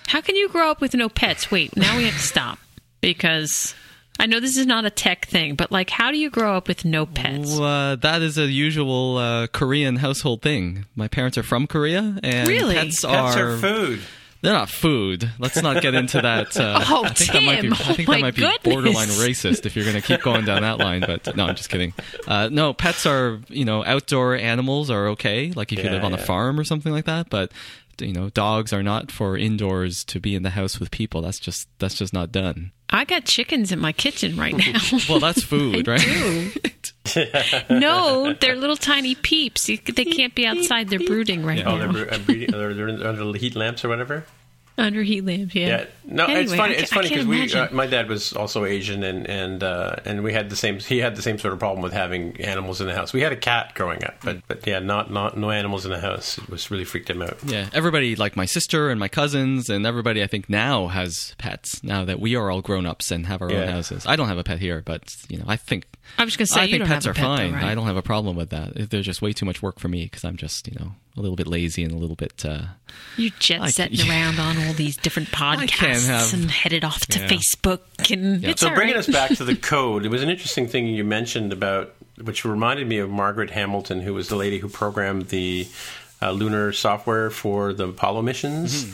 How can you grow up with no pets? Wait, now we have to stop because I know this is not a tech thing, but like, how do you grow up with no pets? Well, uh, that is a usual uh, Korean household thing. My parents are from Korea, and Really? pets, pets are, are food. they're not food. Let's not get into that. Uh, Oh, I think that might be, I think Oh, that might be goodness. borderline racist if you're going to keep going down that line. But no, I'm just kidding. Uh, no, pets are you know outdoor animals are okay. Like if you live on a farm or something like that, but. You know, dogs are not for indoors to be in the house with people. That's just that's just not done. I got chickens in my kitchen right now. Well, that's food, I right? do. no, they're little tiny peeps. They can't be outside. They're brooding right Oh, now they're, bre- uh, breeding, they're, they're under heat lamps or whatever. Under heat lamp. Yeah. Yeah, no, it's funny. I It's funny because we, uh, my dad was also Asian, and and uh, and we had the same. He had the same sort of problem with having animals in the house. We had a cat growing up, but but yeah, not not no animals in the house. It was really freaked him out. Yeah, everybody, like my sister and my cousins, and everybody, I think now has pets. Now that we are all grown ups and have our own houses, I don't have a pet here, but you know, I think I was going to say I you think don't pets have are a pet, though, fine. right? I don't have a problem with that. They're just way too much work for me because I'm just you know a little bit lazy and a little bit. Uh, You jet I setting can't- around on all these different podcasts have- and headed off to Yeah. Facebook and it's So all bringing right. us back to the code, it was an interesting thing you mentioned about, which reminded me of Margaret Hamilton, who was the lady who programmed the uh, lunar software for the Apollo missions.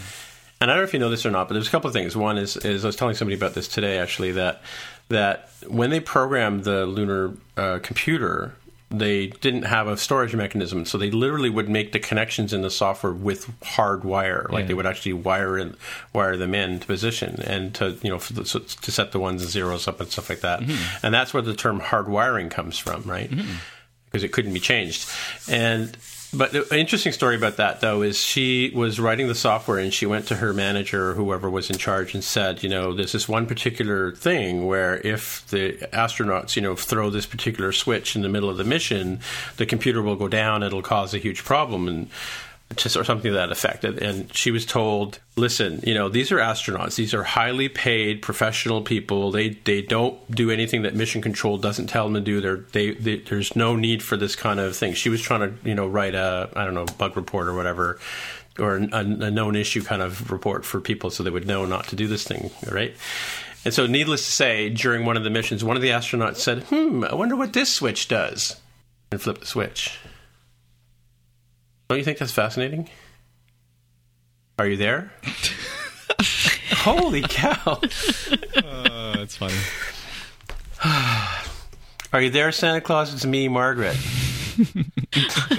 And I don't know if you know this or not, but there's a couple of things. One is, is I was telling somebody about this today, actually, that that when they programmed the lunar uh, computer, they didn't have a storage mechanism, so they literally would make the connections in the software with hard wire. Like Yeah. they would actually wire in, wire them in to position and to you know for the, so to set the ones and zeros up and stuff like that. Mm-hmm. And that's where the term hard wiring comes from, right? Mm-hmm. Because it couldn't be changed. And but the interesting story about that though is she was writing the software and she went to her manager or whoever was in charge and said, you know, there's this one particular thing where if the astronauts, you know, throw this particular switch in the middle of the mission, the computer will go down, it'll cause a huge problem. And or something to that effect. And, and she was told, "Listen, you know, these are astronauts. These are highly paid professional people. They they don't do anything that mission control doesn't tell them to do. They're, they they there's no need for this kind of thing." She was trying to you know write a I don't know bug report or whatever or a, a known issue kind of report for people so they would know not to do this thing, right? And so, needless to say, during one of the missions, one of the astronauts said, "Hmm, I wonder what this switch does," and flipped the switch. Don't you think that's fascinating? Are you there? Holy cow! Uh, it's funny. Are you there, Santa Claus? It's me, Margaret.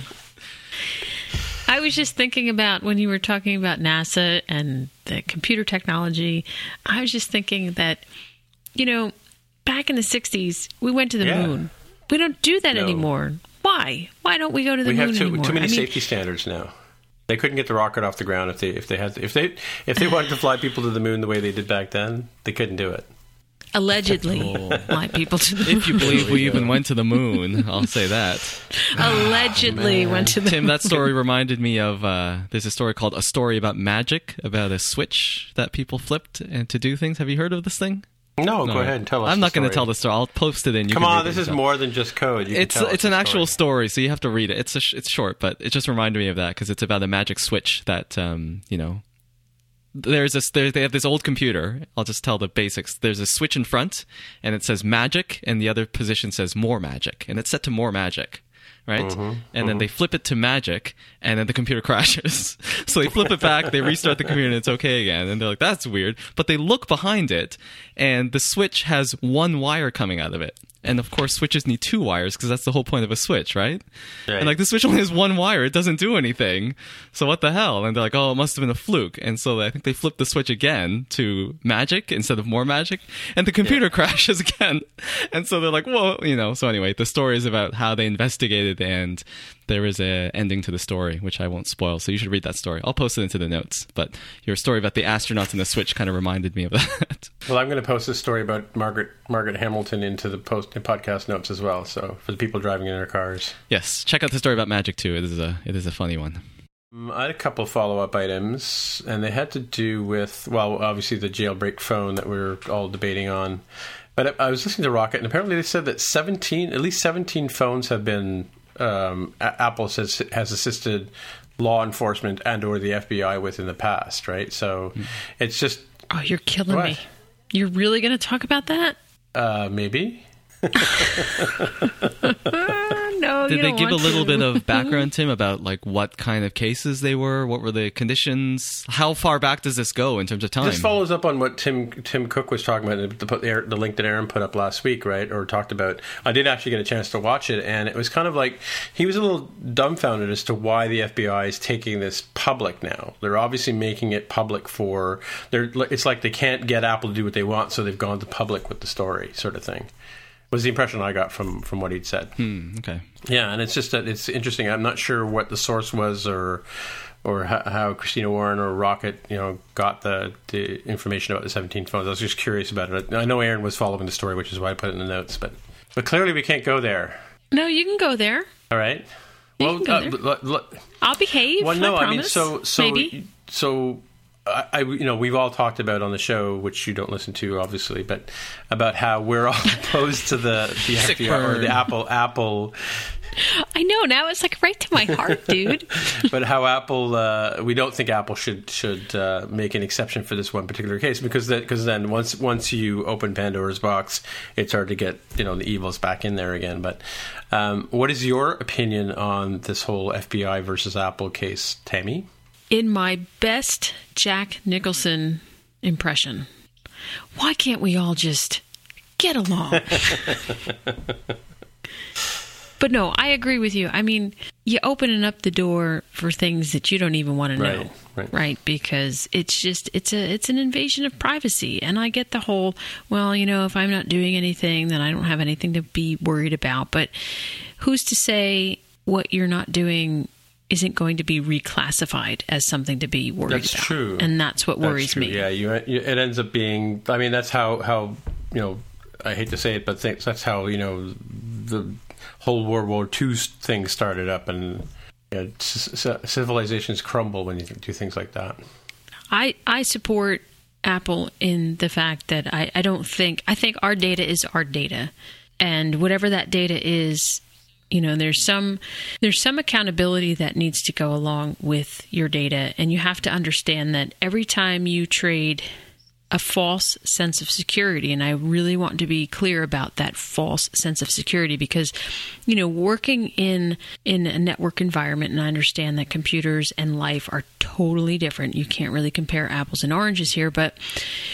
I was just thinking about when you were talking about NASA and the computer technology. I was just thinking that, you know, back in the 60s, we went to the Yeah. moon. We don't do that No. anymore. Why? Why don't we go to the we moon We have too, anymore? too many I mean, safety standards now. They couldn't get the rocket off the ground if they if they had if they if they wanted to fly people to the moon the way they did back then. They couldn't do it. allegedly fly people to the moon. If you believe we even went to the moon, I'll say that. allegedly went to the moon. Tim, that story reminded me of uh, there's a story called A Story About Magic, about a switch that people flipped and to do things. Have you heard of this thing? No, go ahead and tell us. I'm not going to tell the story. I'll post it in. You Come can on, this is more than just code. You It's it's an actual story. story, so you have to read it. It's a sh- it's short, but it just reminded me of that because it's about a magic switch that um, you know. There's this. There, they have this old computer. I'll just tell the basics. There's a switch in front, and it says magic, and the other position says more magic, and it's set to more magic, right? Mm-hmm, and then they flip it to magic, and then the computer crashes. so they flip it back, they restart the computer, and it's okay again. And they're like, "That's weird." But they look behind it, and the switch has one wire coming out of it. And of course, switches need two wires because that's the whole point of a switch, right? Right. And like the switch only has one wire; it doesn't do anything. So what the hell? And they're like, "Oh, it must have been a fluke." And so I think they flipped the switch again to magic instead of more magic, and the computer crashes again. And so they're like, "Whoa," you know. So anyway, the story is about how they investigated, and there is a ending to the story, which I won't spoil. So you should read that story. I'll post it into the notes. But your story about the astronauts and the switch kind of reminded me of that. Well, I'm going to post this story about Margaret Margaret Hamilton into the post podcast notes as well. So for the people driving in their cars. yes, check out the story about magic too. It is a it is a funny one. Um, I had a couple follow up items, and they had to do with, well, obviously the jailbreak phone that we are all debating on. But I I was listening to Rocket, and apparently they said that 17, at least 17 phones have been, um, A- Apple has, has assisted law enforcement and or the FBI with in the past, right? So it's just, Oh, you're killing What? me. You're really going to talk about that? uh, maybe. No, Did you they give a little to. bit of background, Tim, about like what kind of cases they were? What were the conditions? How far back does this go in terms of time? This follows up on what Tim Tim Cook was talking about, the, the, the link that Aaron put up last week, right? Or talked about. I did actually get a chance to watch it, and it was kind of like he was a little dumbfounded as to why the FBI is taking this public now. They're obviously making it public for. They're. It's like they can't get Apple to do what they want, so they've gone to public with the story, sort of thing. Was the impression I got from from what he'd said. Hmm, okay. Yeah, and it's just that it's interesting. I'm not sure what the source was or or how, how Christina Warren or Rocket, you know, got the, the information about the 17 phones. I was just curious about it. I know Aaron was following the story, which is why I put it in the notes. But but clearly we can't go there. No, you can go there. All right. You well, can go uh, there. l- l- I'll behave. well, no, I, I, mean, so so maybe. so. I, I, you know, we've all talked about on the show, which you don't listen to, obviously, but about how we're all opposed to the the Sick FBI or the Apple Apple I know now it's like right to my heart, dude. but how Apple, uh, we don't think Apple should should uh, make an exception for this one particular case because that because then once once you open Pandora's box, it's hard to get you know the evils back in there again. But um, what is your opinion on this whole FBI versus Apple case, Tammy? In my best Jack Nicholson impression, why can't we all just get along? but no, I agree with you. I mean, you're opening up the door for things that you don't even want to know. Right, right. Because it's just it's a it's an invasion of privacy. And I get the whole, well, you know, if I'm not doing anything, then I don't have anything to be worried about. But who's to say what you're not doing isn't going to be reclassified as something to be worried about. That's about? true. And that's what That's worries true. me. Yeah, you, it ends up being. I mean, that's how how you know. I hate to say it, but th- that's how you know the whole World War II thing started up, and you know, c- civilizations crumble when you do things like that. I, I support Apple in the fact that I, I don't think I think our data is our data. And whatever that data is, You know, there's some there's some accountability that needs to go along with your data. And you have to understand that every time you trade a false sense of security and I really want to be clear about that false sense of security because you know working in in a network environment and I understand that computers and life are totally different. You can't really compare apples and oranges here but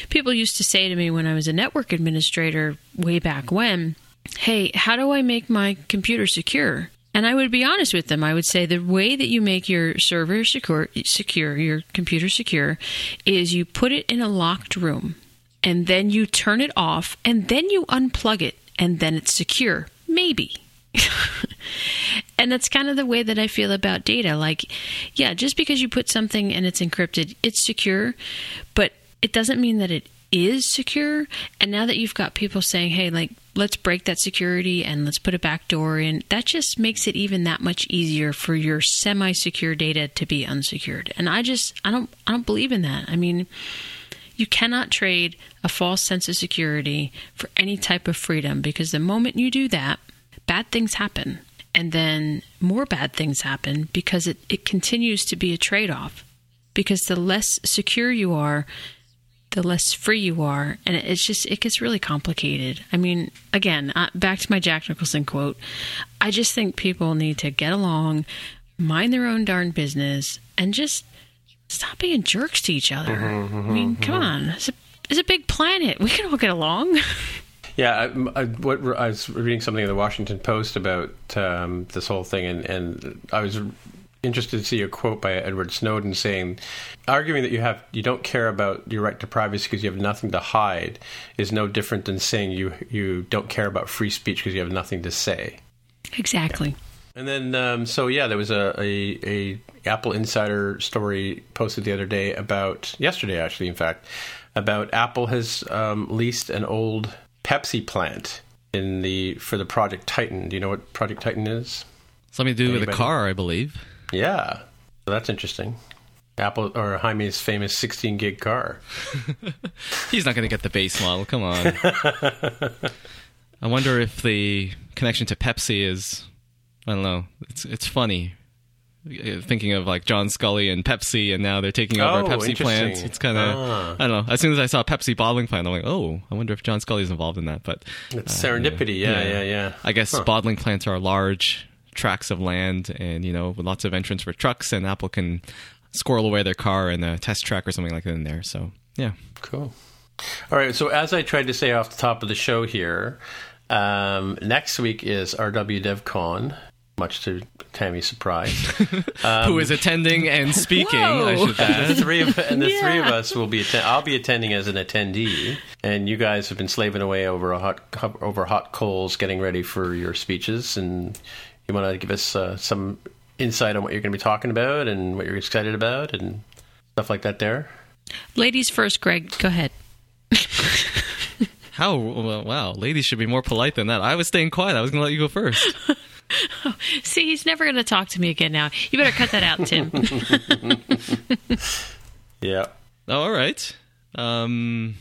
people used to say to me when I was a network administrator way back when hey how do I make my computer secure and I would be honest with them. I would say the way that you make your server secure, secure, your computer secure, is you put it in a locked room, and then you turn it off, and then you unplug it, and then it's secure. Maybe. and that's kind of the way that I feel about data. Like, yeah, just because you put something and it's encrypted, it's secure, but it doesn't mean that it is secure. And now that you've got people saying, hey, like, let's break that security and let's put a backdoor in, that just makes it even that much easier for your semi secure data to be unsecured. And I just, I don't, I don't believe in that. I mean, you cannot trade a false sense of security for any type of freedom because the moment you do that, bad things happen. And then more bad things happen because it, it continues to be a trade off. Because the less secure you are, the less free you are and it's just it gets really complicated. I mean again uh, back to my jack nicholson quote i just think people need to get along mind their own darn business and just stop being jerks to each other. Mm-hmm, i mean come on. It's a, it's a big planet. We can all get along. Yeah, I, I, what, I was reading something in the Washington Post about um, this whole thing, and, and I was interested to see a quote by Edward Snowden saying, arguing that you have you don't care about your right to privacy because you have nothing to hide is no different than saying you you don't care about free speech because you have nothing to say. exactly And then, um, so yeah, there was a, a, a Apple Insider story posted the other day about yesterday, actually, in fact, about Apple has um, leased an old Pepsi plant in the for the Project Titan. Do you know what Project Titan is? Something to do with a car, I believe. Yeah, so that's interesting. Apple or Jaime's famous 16 gig car. He's not going to get the base model. Come on. I wonder if the connection to Pepsi is. I don't know. It's it's funny. Uh, Thinking of like John Sculley and Pepsi, and now they're taking over Oh, Pepsi plants. It's kind of Ah. I don't know. As soon as I saw Pepsi bottling plant, I'm like, oh, I wonder if John Sculley's involved in that. But It's serendipity. Yeah, yeah, yeah. I guess Huh. bottling plants are large tracts of land, and you know, with lots of entrance for trucks, and Apple can squirrel away their car in a test track or something like that in there. So yeah, Cool. All right. So as I tried to say off the top of the show here, um, next week is RW DevCon. Much to Tammy's surprise, who is attending and speaking? I Whoa. should the add. three of and the three of Yeah. us will be. Atten- I'll be attending as an attendee, and you guys have been slaving away over a hot over hot coals, getting ready for your speeches. And you want to give us uh, some insight on what you're going to be talking about and what you're excited about and stuff like that. There. ladies first greg go ahead How well, wow, ladies should be more polite than that. I was staying quiet. I was going to let you go first. see he's never going to talk to me again now you better cut that out tim Yeah. Oh, all right. Um,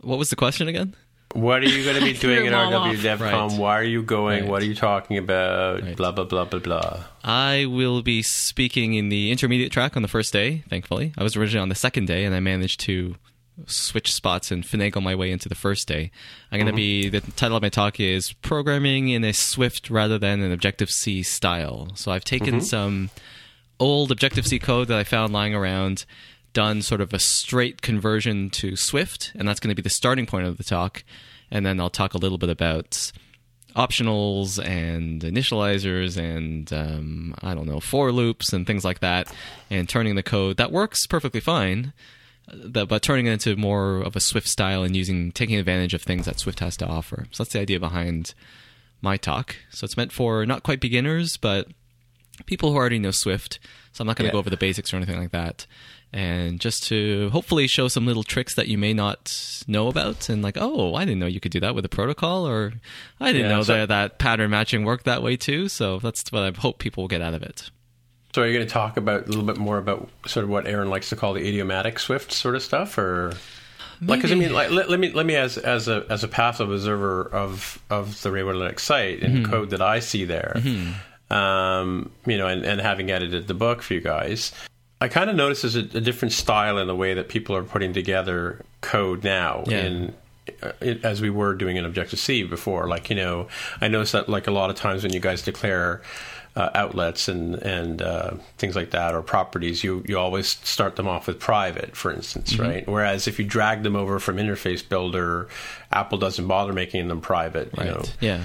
what was the question again? What are you going to be doing at them RW off. DevCon? Right. Why are you going? Right. What are you talking about? Right. Blah blah blah blah blah. I will be speaking in the intermediate track on the first day, thankfully. I was originally on the second day, and I managed to switch spots and finagle my way into the first day. I'm going to mm-hmm. be, the title of my talk is Programming in a Swift rather than an Objective C style. So I've taken mm-hmm. some old Objective C code that I found lying around, done sort of a straight conversion to Swift, and that's going to be the starting point of the talk. And then I'll talk a little bit about optionals and initializers and um, I don't know for loops and things like that, and turning the code that works perfectly fine, uh, but turning it into more of a Swift style and using taking advantage of things that Swift has to offer. So that's the idea behind my talk. So it's meant for not quite beginners, but people who already know Swift. So I'm not going to Yeah. go over the basics or anything like that. And just to hopefully show some little tricks that you may not know about, and like, oh, I didn't know you could do that with a protocol, or I didn't Yeah, know so- that that pattern matching worked that way too. So that's what I hope people will get out of it. So are you going to talk about a little bit more about sort of what Aaron likes to call the idiomatic Swift sort of stuff, or Like, because I mean, like, let, let, me let me as as a as a passive observer of of the Ray Wenderlich site and mm-hmm. code that I see there, mm-hmm. um, you know, and, and having edited the book for you guys, I kind of notice there's a, a, different style in the way that people are putting together code now. Yeah. In uh, as we were doing in Objective C before, like you know, I noticed that like a lot of times when you guys declare uh, outlets and and uh, things like that or properties, you you always start them off with private, for instance, mm-hmm. right? Whereas if you drag them over from Interface Builder, Apple doesn't bother making them private. You right. know, yeah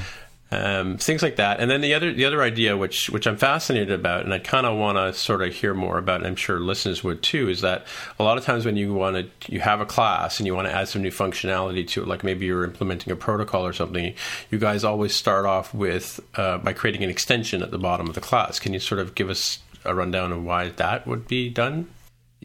um, things like that. And then the other the other idea, which which I'm fascinated about, and I kind of want to sort of hear more about, and I'm sure listeners would too, is that a lot of times when you want to you have a class and you want to add some new functionality to it, like maybe you're implementing a protocol or something, you guys always start off with uh, by creating an extension at the bottom of the class. Can you sort of give us a rundown of why that would be done?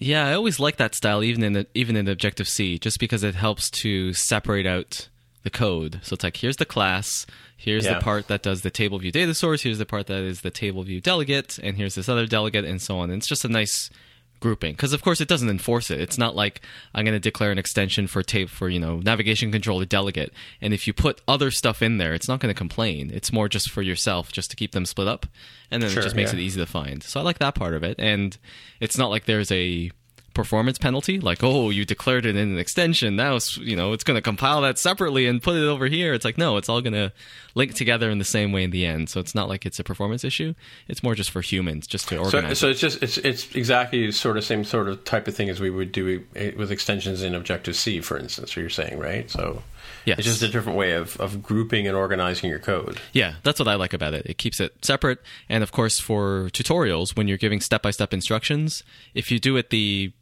Yeah, I always like that style, even in the, even in Objective C, just because it helps to separate out the code. So it's like here's the class Here's yeah. the part that does the table view data source. Here's the part that is the table view delegate, and here's this other delegate, and so on. And it's just a nice grouping because, of course, it doesn't enforce it. It's not like I'm going to declare an extension for tape for you know navigation controller delegate, and if you put other stuff in there, it's not going to complain. It's more just for yourself, just to keep them split up, and then sure, it just makes yeah. it easy to find. So I like that part of it, and it's not like there's a performance penalty like oh you declared it in an extension now you know it's going to compile that separately and put it over here it's like no it's all going to link together in the same way in the end so it's not like it's a performance issue it's more just for humans just to organize so, so it's just it's it's exactly sort of same sort of type of thing as we would do with extensions in objective c for instance you're saying right so Yes. It's just a different way of, of grouping and organizing your code. Yeah, that's what I like about it. It keeps it separate. And of course, for tutorials, when you're giving step by step instructions, if you do it the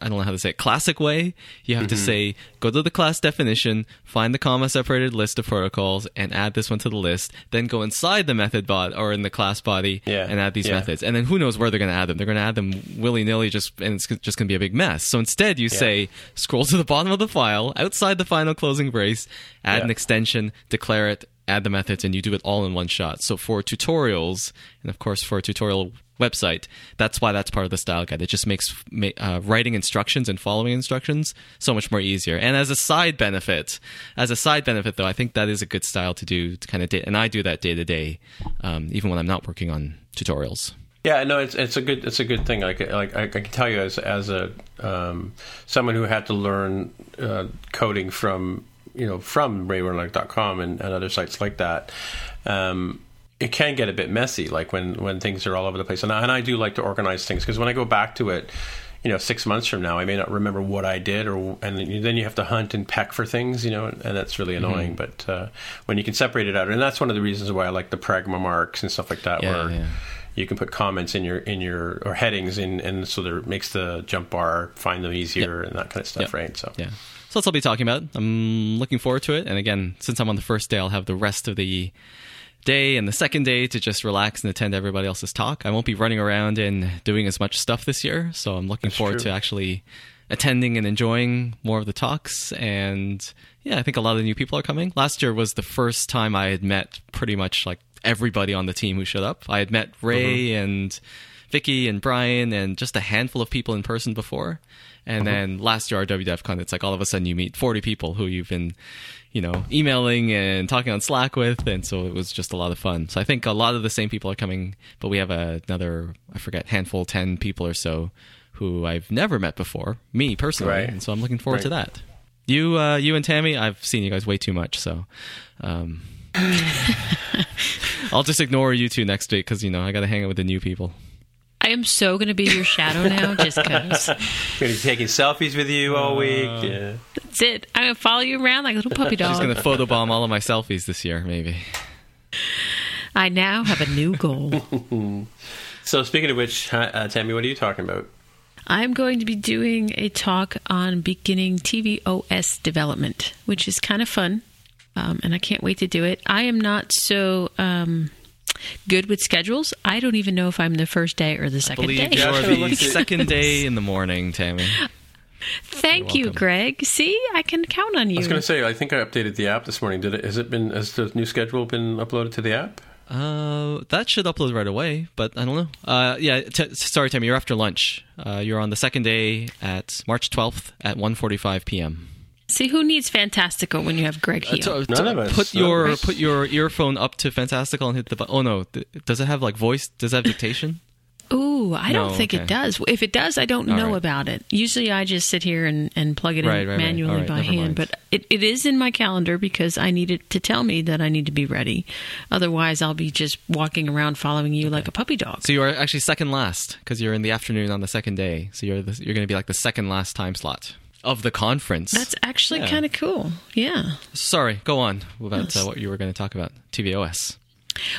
I don't know how to say it, classic way, you have mm-hmm. to say go to the class definition, find the comma separated list of protocols, and add this one to the list. Then go inside the method bot or in the class body yeah. and add these yeah. methods. And then who knows where they're going to add them? They're going to add them willy nilly, just and it's just going to be a big mess. So instead, you yeah. say scroll to the bottom of the file, outside the final closing brace, add an extension, declare it, add the methods, and you do it all in one shot. So for tutorials, and of course for a tutorial website, that's why that's part of the style guide. It just makes uh, writing instructions and following instructions so much more easier. And as a side benefit, as a side benefit though, I think that is a good style to do to kind of, and I do that day to day, um, even when I'm not working on tutorials. Yeah, no, it's it's a good it's a good thing. Like like I, can tell you as as a um, someone who had to learn uh, coding from you know from RayWenderlich.com and, and other sites like that. Um, it can get a bit messy, like when when things are all over the place. And I, and I do like to organize things because when I go back to it, you know, six months from now, I may not remember what I did, or and then you have to hunt and peck for things, you know, and that's really mm-hmm. annoying. Mm-hmm. But uh, when you can separate it out, and that's one of the reasons why I like the pragma marks and stuff like that, yeah, where yeah. you can put comments in your in your or headings in, and so that makes the jump bar find them easier yep. and that kind of stuff, yep. right? So yeah. So that's what I'll be talking about. I'm looking forward to it. And again, since I'm on the first day, I'll have the rest of the day and the second day to just relax and attend everybody else's talk. I won't be running around and doing as much stuff this year, so I'm looking That's forward true. to actually attending and enjoying more of the talks. And yeah, I think a lot of the new people are coming. Last year was the first time I had met pretty much like everybody on the team who showed up. I had met Ray mm-hmm. and Vicky and Brian and just a handful of people in person before. And uh-huh. then last year, RW DevCon, it's like all of a sudden you meet 40 people who you've been you know, emailing and talking on Slack with, and so it was just a lot of fun. So I think a lot of the same people are coming, but we have another, I forget, handful, ten people or so who I've never met before, me personally, right. and so I'm looking forward right. to that. You, uh, you and Tammy, I've seen you guys way too much, so. Um, I'll just ignore you two next week because you know I got to hang out with the new people. I am so going to be your shadow now, just because. Going to be taking selfies with you all week. Uh, yeah. That's it. I'm going to follow you around like a little puppy dog. She's going to photobomb all of my selfies this year, maybe. I now have a new goal. so, speaking of which, uh, Tammy, what are you talking about? I'm going to be doing a talk on beginning tvOS development, which is kind of fun, um, and I can't wait to do it. I am not so. Um, good with schedules. I don't even know if I'm the first day or the second day. You are the second day in the morning, Tammy. Thank you, Greg. See, I can count on you. I was going to say, I think I updated the app this morning. Did it? Has it been? Has the new schedule been uploaded to the app? Uh, that should upload right away, but I don't know. Uh, yeah, t- sorry, Tammy, you're after lunch. Uh, you're on the second day at March 12th at 1:45 p.m. See who needs Fantastical when you have Greg uh, Heo. So- None of us. Put None your of put your earphone up to Fantastical and hit the button. Oh no, does it have like voice? Does it have dictation? Ooh, I don't think okay. it does. If it does, I don't All know right. about it. Usually I just sit here and, and plug it Right, in right, right. manually All right, by never hand. mind. But it, it is in my calendar because I need it to tell me that I need to be ready. Otherwise, I'll be just walking around following you like a puppy dog. So you are actually second last because you're in the afternoon on the second day. So you're the, you're going to be like the second last time slot of the conference. That's actually Yeah. kind of cool. Yeah. Sorry, go on about uh, what you were going to talk about. tvOS.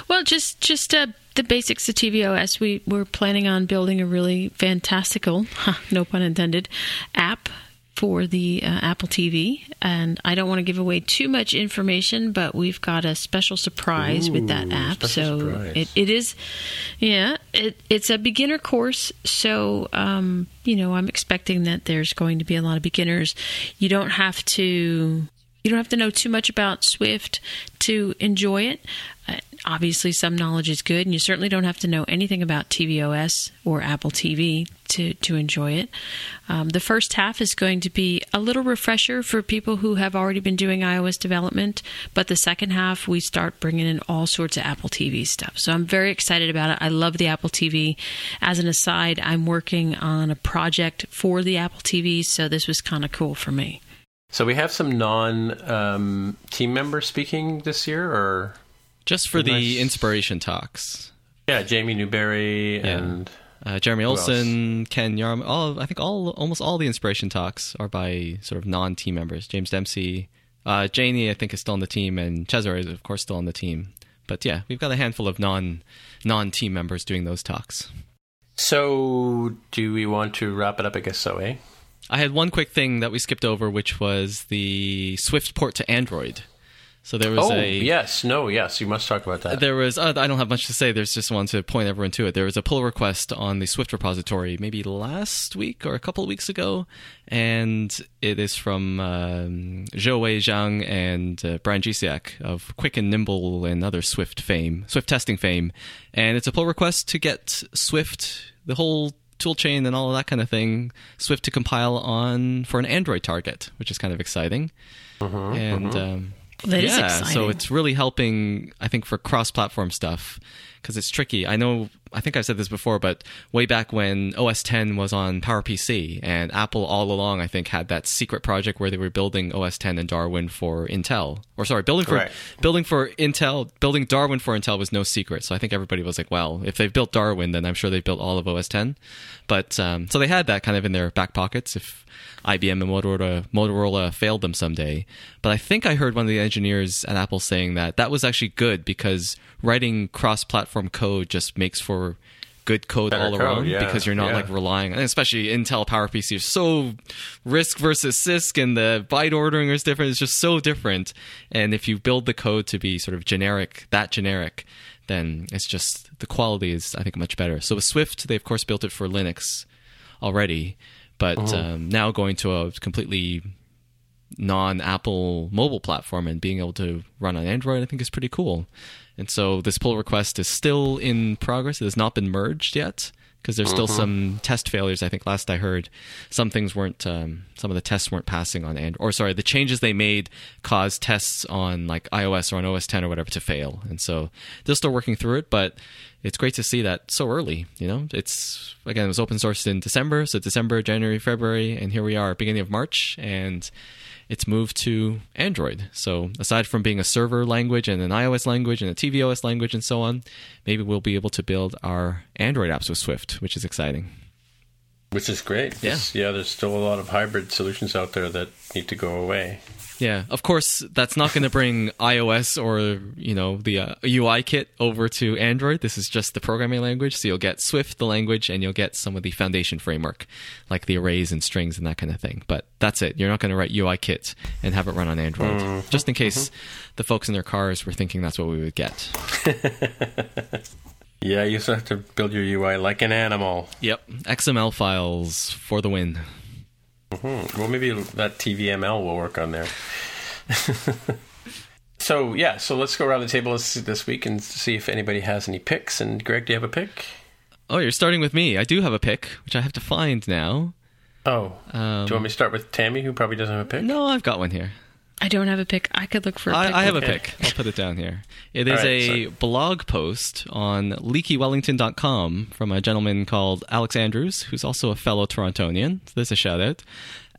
Well, just just uh, the basics of tvOS. We we're planning on building a really fantastical, no pun intended, app for the uh, Apple TV, and I don't want to give away too much information, but we've got a special surprise with that app. So surprise. it, it is, yeah, it, it's a beginner course. So um, you know, I'm expecting that there's going to be a lot of beginners. You don't have to you don't have to know too much about Swift to enjoy it. Uh, obviously, some knowledge is good, and you certainly don't have to know anything about tvOS or Apple TV to, to enjoy it. Um, the first half is going to be a little refresher for people who have already been doing iOS development, but the second half, we start bringing in all sorts of Apple TV stuff. So I'm very excited about it. I love the Apple TV. As an aside, I'm working on a project for the Apple TV, so this was kind of cool for me. So we have some non um, team members speaking this year, or Just for the Nice. inspiration talks. yeah, Jaimee Newberry Yeah. and Uh, Jeremy? Olson, Ken Yarm, all I think all almost all the inspiration talks are by sort of non-team members. James Dempsey, uh, Janie, I think is still on the team, and Cesare is of course still on the team. But yeah, we've got a handful of non non-team members doing those talks. so. Do we want to wrap it up? I guess so, eh? I had one quick thing that we skipped over, which was the Swift port to Android. So there was Oh a yes, no, yes. You must talk about that. There was. Uh, I don't have much to say. There's just one to point everyone to it. There was a pull request on the Swift repository maybe last week or a couple of weeks ago, and it is from um, Zhou Zhang and uh, Brian Gesiak of Quick and Nimble and other Swift fame, Swift testing fame, and it's a pull request to get Swift the whole toolchain and all of that kind of thing, Swift to compile on for an Android target, which is kind of exciting. and um, That is yeah, exciting. so it's really helping. I think for cross-platform stuff because it's tricky. I know. I think I've said this before, but way back when OS 10 was on PowerPC, and Apple all along, I think, had that secret project where they were building OS 10 and Darwin for Intel, or sorry, building for Right. building for Intel, building Darwin for Intel was no secret. So I think everybody was like, well, if they've built Darwin, then I'm sure they've built all of OS 10. But um, so they had that kind of in their back pockets if IBM and Motorola, Motorola failed them someday. But I think I heard one of the engineers at Apple saying that that was actually good because writing cross-platform code just makes for good code Better all code, around yeah, because you're not yeah. like relying especially Intel PowerPC is so RISC versus CISC and the byte ordering is different. It's just so different. And if you build the code to be sort of generic, that generic, then it's just the quality is I think much better. So with Swift, they of course built it for Linux already, but um, now going to a completely non-Apple mobile platform and being able to run on Android, I think is pretty cool. And so this pull request is still in progress. It has not been merged yet because there's still some test failures. I think last I heard, some things weren't, um, some of the tests weren't passing on Android. Or sorry, the changes they made caused tests on like iOS or on OS 10 or whatever to fail. And so they're still working through it, but it's great to see that so early. You know, it's again it was open sourced in December, so December, January, February, and here we are, beginning of March, and it's moved to Android. So aside from being a server language and an iOS language and a tvOS language and so on, maybe we'll be able to build our Android apps with Swift, which is exciting. Which is great. Yeah. Yeah. There's still a lot of hybrid solutions out there that need to go away. Yeah, of course, that's not going to bring iOS or you know the uh, UIKit over to Android. This is just the programming language, so you'll get Swift, the language, and you'll get some of the foundation framework, like the arrays and strings and that kind of thing. But that's it. You're not going to write UIKit and have it run on Android, just in case the folks in their cars were thinking that's what we would get. Yeah, you still have to build your UI like an animal. Yep, XML files for the win. Hmm. Well, maybe that TVML will work on there. so yeah, so let's go around the table this, this week and see if anybody has any picks. And Greg, do you have a pick? Oh, you're starting with me. I do have a pick, which I have to find now. Oh, Um, do you want me to start with Tammy, who probably doesn't have a pick? No, I've got one here. I don't have a pick. I could look for a pick. I, I have a pick. I'll put it down here. It is All right, a sorry. blog post on leakywellington.com from a gentleman called Alex Andrews, who's also a fellow Torontonian. So there's a shout out.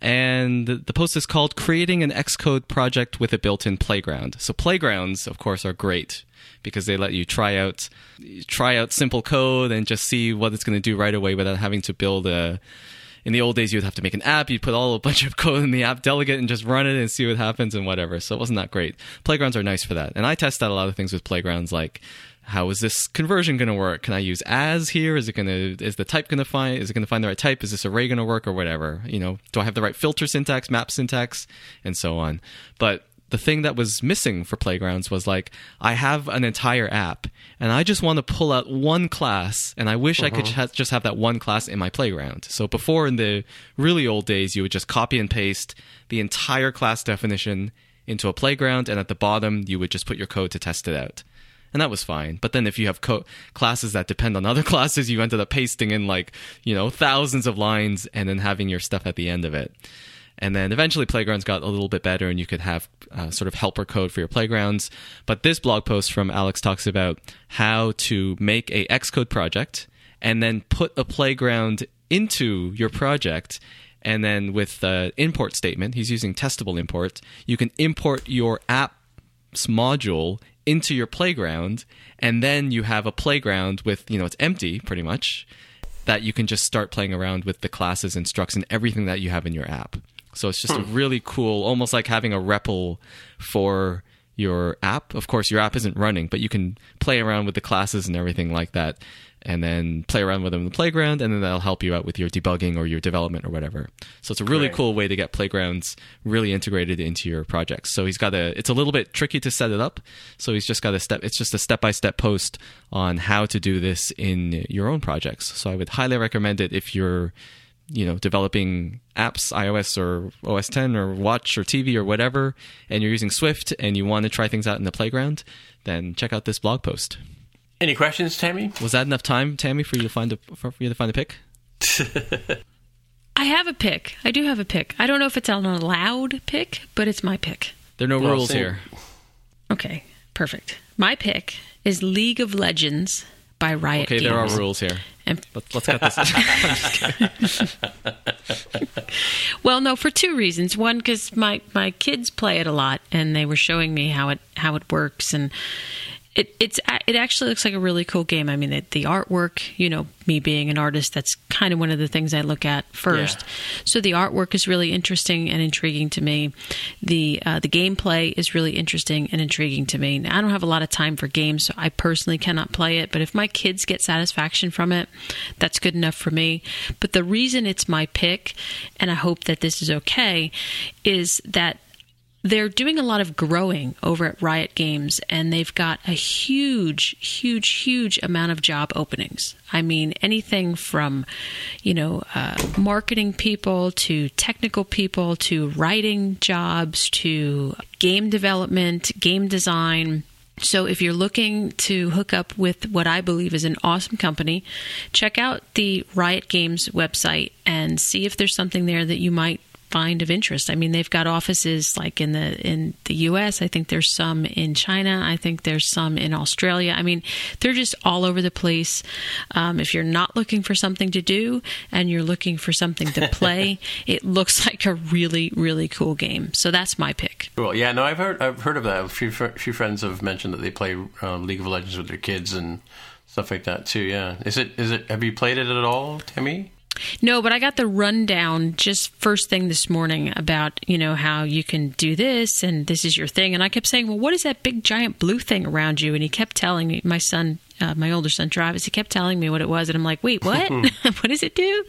And the the post is called Creating an Xcode Project with a Built in Playground. So, playgrounds, of course, are great because they let you try out try out simple code and just see what it's going to do right away without having to build a in the old days you'd have to make an app. You'd put all a bunch of code in the app delegate and just run it and see what happens and whatever. So it wasn't that great. Playgrounds are nice for that. And i test out a lot of things with playgrounds like how is this conversion going to work? Can i use as here? Is it going to is the type going to find is it going to find the right type? Is this array going to work or whatever? You know do i have the right filter syntax map syntax and so on. But the thing that was missing for playgrounds was like i have an entire app and i just want to pull out one class and i wish i could uh-huh. ha- just have that one class in my playground so before in the really old days you would just copy and paste the entire class definition into a playground and at the bottom you would just put your code to test it out and that was fine. But then if you have co- classes that depend on other classes, you ended up pasting in like you know thousands of lines and then having your stuff at the end of it. And then eventually playgrounds got a little bit better, and you could have uh, sort of helper code for your playgrounds. But this blog post from Alex talks about how to make a Xcode project and then put a playground into your project and then with the import statement, he's using testable import, you can import your app's module into your playground, and then you have a playground with, you know, it's empty pretty much, that you can just start playing around with the classes and structs and everything that you have in your app. So it's just a hmm. really cool, almost like having a REPL for your app. Of course, your app isn't running, but you can play around with the classes and everything like that, and then play around with them in the playground, and then that'll help you out with your debugging or your development or whatever. So it's a really Great. cool way to get playgrounds really integrated into your projects. So he's got a. It's a little bit tricky to set it up. So he's just got a step. It's just a step by step post on how to do this in your own projects. So I would highly recommend it if you're you know developing apps ios or os 10 or watch or tv or whatever and you're using swift and you want to try things out in the playground then check out this blog post Any questions, Tammy? was that enough time tammy for you to find a for you to find a pick I have a pick. I do have a pick. I don't know if it's an allowed pick, but it's my pick. there are no Well, rules same. here Okay, perfect. My pick is League of Legends by Riot okay Games. there are rules here And Let, let's get this Well, no, for two reasons. One, because my my kids play it a lot, and they were showing me how it how it works, and it it's it actually looks like a really cool game. I mean, the, the artwork. You know, me being an artist, that's kind of one of the things I look at first. Yeah. So the artwork is really interesting and intriguing to me. The uh, the gameplay is really interesting and intriguing to me. Now, I don't have a lot of time for games, so I personally cannot play it. But if my kids get satisfaction from it, that's good enough for me. But the reason it's my pick, and I hope that this is okay, is that they're doing a lot of growing over at Riot Games, and they've got a huge, huge, huge amount of job openings. I mean, anything from, you know, uh, marketing people to technical people to writing jobs to game development, game design. So if you're looking to hook up with what I believe is an awesome company, check out the Riot Games website and see if there's something there that you might find of interest. I mean, they've got offices like in the in the US, I think there's some in China, I think there's some in Australia. I mean, they're just all over the place. Um, if you're not looking for something to do and you're looking for something to play, it looks like a really really cool game. So that's my pick. Cool. Yeah, no, I've heard I've heard of that. A few few friends have mentioned that they play um, League of Legends with their kids and stuff like that too. Yeah, is it is it? Have you played it at all, Tammy? No, but I got the rundown just first thing this morning about, you know, how you can do this and this is your thing. And I kept saying, well, what is that big giant blue thing around you? And he kept telling me, my son, uh, my older son Travis, he kept telling me what it was. And I'm like, wait, what? what does it do?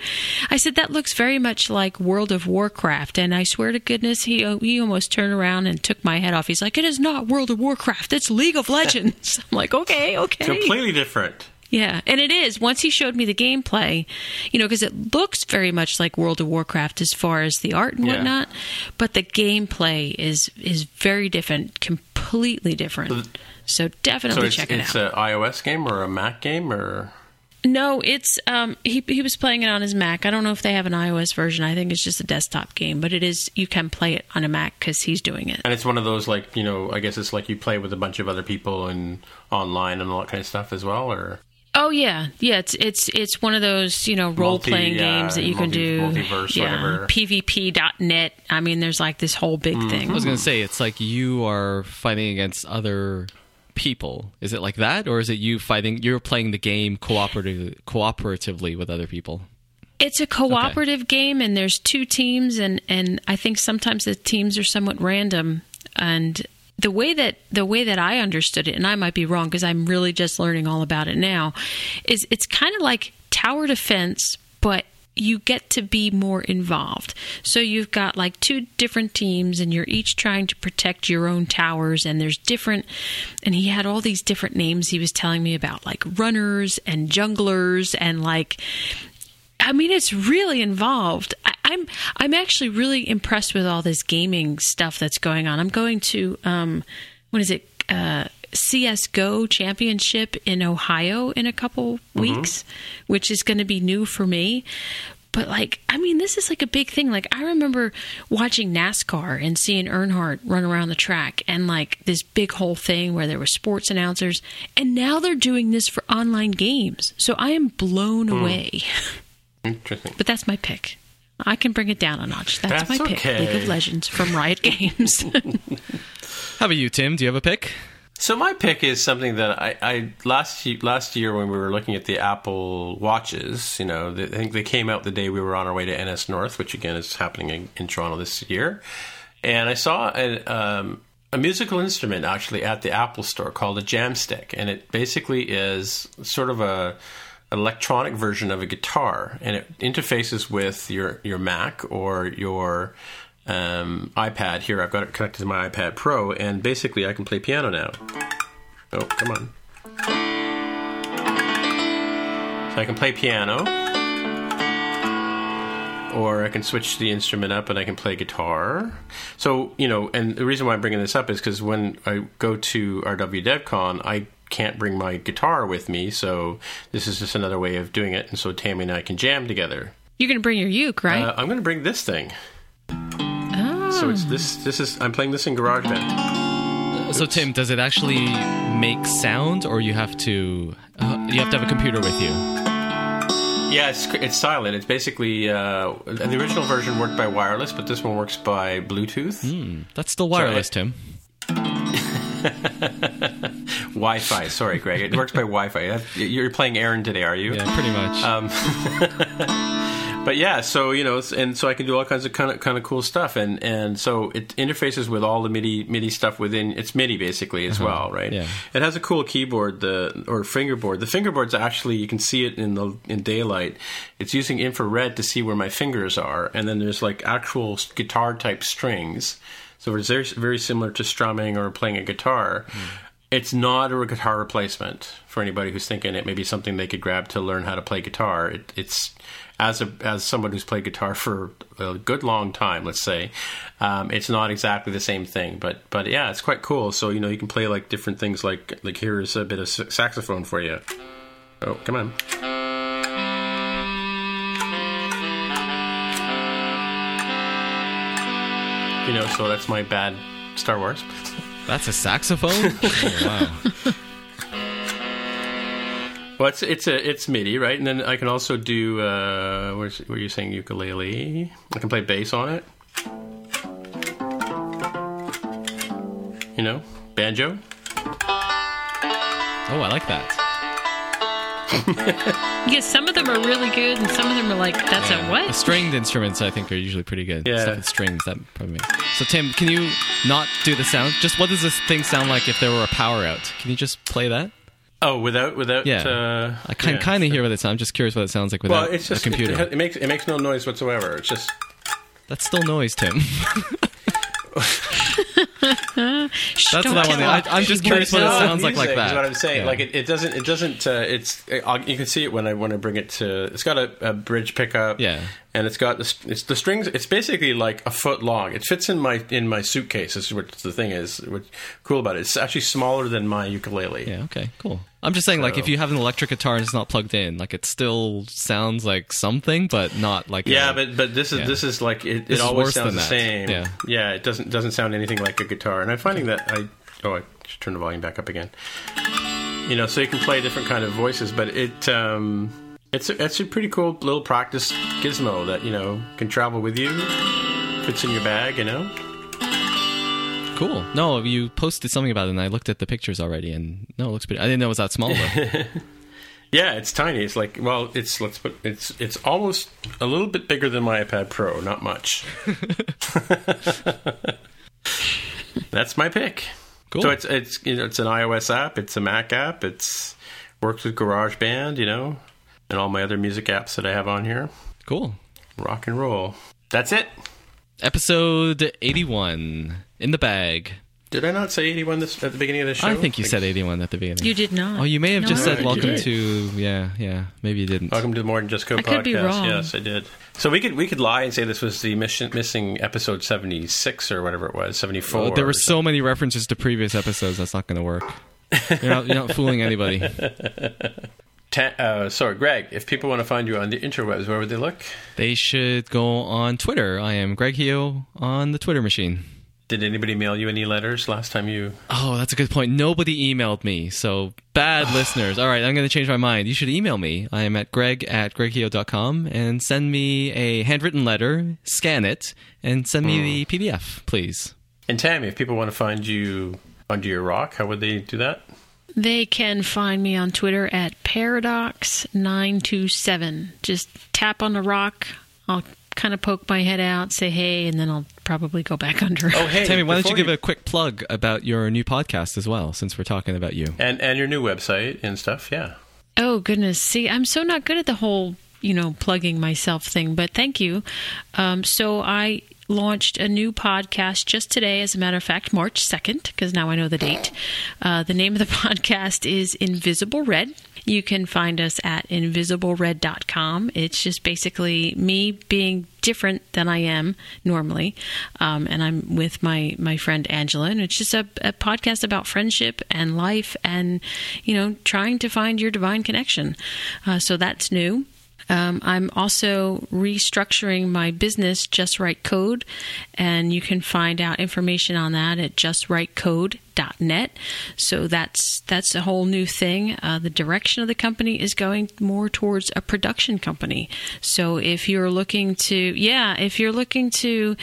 I said, that looks very much like World of Warcraft. And I swear to goodness, he, he almost turned around and took my head off. He's like, it is not World of Warcraft. It's League of Legends. I'm like, okay, okay. Completely different. Yeah, and it is. Once he showed me the gameplay, you know, because it looks very much like World of Warcraft as far as the art and Yeah. whatnot, but the gameplay is is very different, completely different. So So definitely it's check it it's out. It's an iOS game or a Mac game or No, it's um he he was playing it on his Mac. I don't know if they have an iOS version. I think it's just a desktop game, but it is you can play it on a Mac cuz he's doing it. And it's one of those like you know, I guess it's like you play with a bunch of other people and online and all that kind of stuff as well, or Oh yeah, yeah. It's it's it's one of those you know role playing Multi, uh, games that you can do. multiverse, yeah, whatever. PvP.net. I mean, there's like this whole big thing. I was going to say it's like you are fighting against other people. Is it like that, or is it you fighting? You're playing the game cooperative, cooperatively with other people. It's a cooperative game, and there's two teams, and and I think sometimes the teams are somewhat random. And the way that the way that I understood it, and I might be wrong because I'm really just learning all about it now, is it's kind of like tower defense, but you get to be more involved. So you've got like two different teams and you're each trying to protect your own towers and there's different and he had all these different names he was telling me about like runners and junglers and like I mean, it's really involved. I, I'm I'm actually really impressed with all this gaming stuff that's going on. I'm going to um, what is it? Uh, CS:GO Championship in Ohio in a couple weeks, which is going to be new for me. But like, I mean, this is like a big thing. Like, I remember watching NASCAR and seeing Earnhardt run around the track, and like this big whole thing where there were sports announcers, and now they're doing this for online games. So I am blown away. interesting. But that's my pick. I can bring it down a notch. That's, That's my pick. okay. League of Legends from Riot Games. How about you, Tim? Do you have a pick? So my pick is something that I, I last last year when we were looking at the Apple watches, you know, the, I think they came out the day we were on our way to NSNorth, which again is happening in, in Toronto this year, and I saw a, um, a musical instrument actually at the Apple store called a Jamstick, and it basically is sort of a electronic version of a guitar, and it interfaces with your your Mac or your um, iPad. Here, I've got it connected to my iPad Pro, and basically, I can play piano now. Oh, come on! So I can play piano, or I can switch the instrument up and I can play guitar. So you know, and the reason why I'm bringing this up is because when I go to RW DevCon, I can't bring my guitar with me, so this is just another way of doing it. And so Tammy and I can jam together. You're going to bring your uke, right? Uh, I'm going to bring this thing. oh. So it's this. This is. I'm playing this in GarageBand. So, Tim, does it actually make sound, or you have to uh, you have to have a computer with you? Yeah, it's it's silent. It's basically uh, the original version worked by wireless, but this one works by Bluetooth, That's still wireless, Tim. Wi-Fi. Sorry, Greg. It works by Wi-Fi. You're playing Aaron today, are you? Yeah, pretty much. Um, but yeah, so you know, and so I can do all kinds of kind of kind of cool stuff, and and so it interfaces with all the MIDI MIDI stuff within. It's MIDI basically as well, right? Yeah. It has a cool keyboard, the or fingerboard. The fingerboard's actually you can see it in the in daylight. It's using infrared to see where my fingers are, and then there's like actual guitar type strings. So it's very very similar to strumming or playing a guitar. It's not a guitar replacement for anybody who's thinking it may be something they could grab to learn how to play guitar. It, it's as a as someone who's played guitar for a good long time, let's say, um, it's not exactly the same thing. But but yeah, it's quite cool. So you know you can play like different things. Like like here's a bit of saxophone for you. Oh come on. You know, so that's my bad Star Wars. That's a saxophone. oh, wow. Well, it's it's a it's MIDI, right? And then I can also do. Uh, where's, where are you saying ukulele? I can play bass on it. You know, banjo. Oh, I like that. yeah, some of them are really good, and some of them are like, that's a The what? stringed instruments, I think, are usually pretty good. Yeah. Stuff with strings, that probably makes. So, Tim, can you not do the sound? Just what does this thing sound like if there were a power out? Can you just play that? Oh, without without. Yeah. Uh, I can yeah. kind of hear what it sounds. I'm just curious what it sounds like without Well, it's just a computer. It, it makes it makes no noise whatsoever. It's just That's still noise, Tim. Shh, That's don't what I tell want. them. I, I'm just curious what it sounds like music like that. Is what I'm saying. Yeah. Like it, it doesn't. It doesn't. Uh, it's. It, you can see it when I when I bring it to. It's got a, a bridge pickup. Yeah. And it's got the it's the strings. It's basically like a foot long. It fits in my in my suitcase. Is what the thing is. What's cool about it? It's actually smaller than my ukulele. Yeah. Okay. Cool. I'm just saying, like, if you have an electric guitar and it's not plugged in, like, it still sounds like something, but not like. Yeah, a- but but this is Yeah. this is like it, This it always sounds the same. Yeah. yeah, it doesn't doesn't sound anything like a guitar. And I'm finding that I oh I should turn the volume back up again. You know, so you can play different kind of voices, but it um it's a, it's a pretty cool little practice gizmo that you know can travel with you, fits in your bag. You know, cool. No, you posted something about it, and I looked at the pictures already, and no, it looks pretty. I didn't know it was that small though. yeah, it's tiny. It's like well, it's let's put it's it's almost a little bit bigger than my iPad Pro, not much. That's my pick. Cool. So it's it's you know it's an iOS app, it's a Mac app, it's works with GarageBand, you know, and all my other music apps that I have on here. cool. Rock and roll. That's it. Episode 81 in the bag. Did I not say 81 this at the beginning of the show? I think you said 81 at the beginning. You did not. Oh, you may have No, just said did. welcome did. to. Yeah, yeah. Maybe you didn't. Welcome to the More Than Just Code I podcast. could be wrong. Yes, I did. So we could we could lie and say this was the mission, missing episode 76 or whatever it was, 74. Oh, there were so many references to previous episodes. That's not going to work. You're not, you're not fooling anybody. Uh, sorry, Greg. If people want to find you on the interwebs, where would they look? They should go on Twitter. I am Greg Heo on the Twitter machine. Did anybody mail you any letters last time you? Oh, that's a good point. Nobody emailed me, so bad listeners. All right, I'm going to change my mind. You should email me. I am at greg at gregheo.com and send me a handwritten letter, scan it, and send me the PDF, please. And Tammy, if people want to find you under your rock, how would they do that? They can find me on Twitter at Paradox927. Just tap on the rock. I'll kind of poke my head out, say hey, and then I'll probably go back under. Oh, hey, Tammy, why don't you before give a quick plug about your new podcast as well, since we're talking about you? and and your new website and stuff? Yeah. Oh goodness! See, I'm so not good at the whole, you know, plugging myself thing. But thank you. Um, so I launched a new podcast just today, as a matter of fact, March second, because now I know the date. Uh, the name of the podcast is Invisible Red. You can find us at invisiblered.com. It's just basically me being different than I am normally. Um, and I'm with my, my friend Angela, and it's just a, a podcast about friendship and life and, you know, trying to find your divine connection. Uh, so that's new. Um, I'm also restructuring my business, Just Right Code, and you can find out information on that at justrightcode.net. So that's that's a whole new thing. Uh, the direction of the company is going more towards a production company. So if you're looking to, yeah, if you're looking to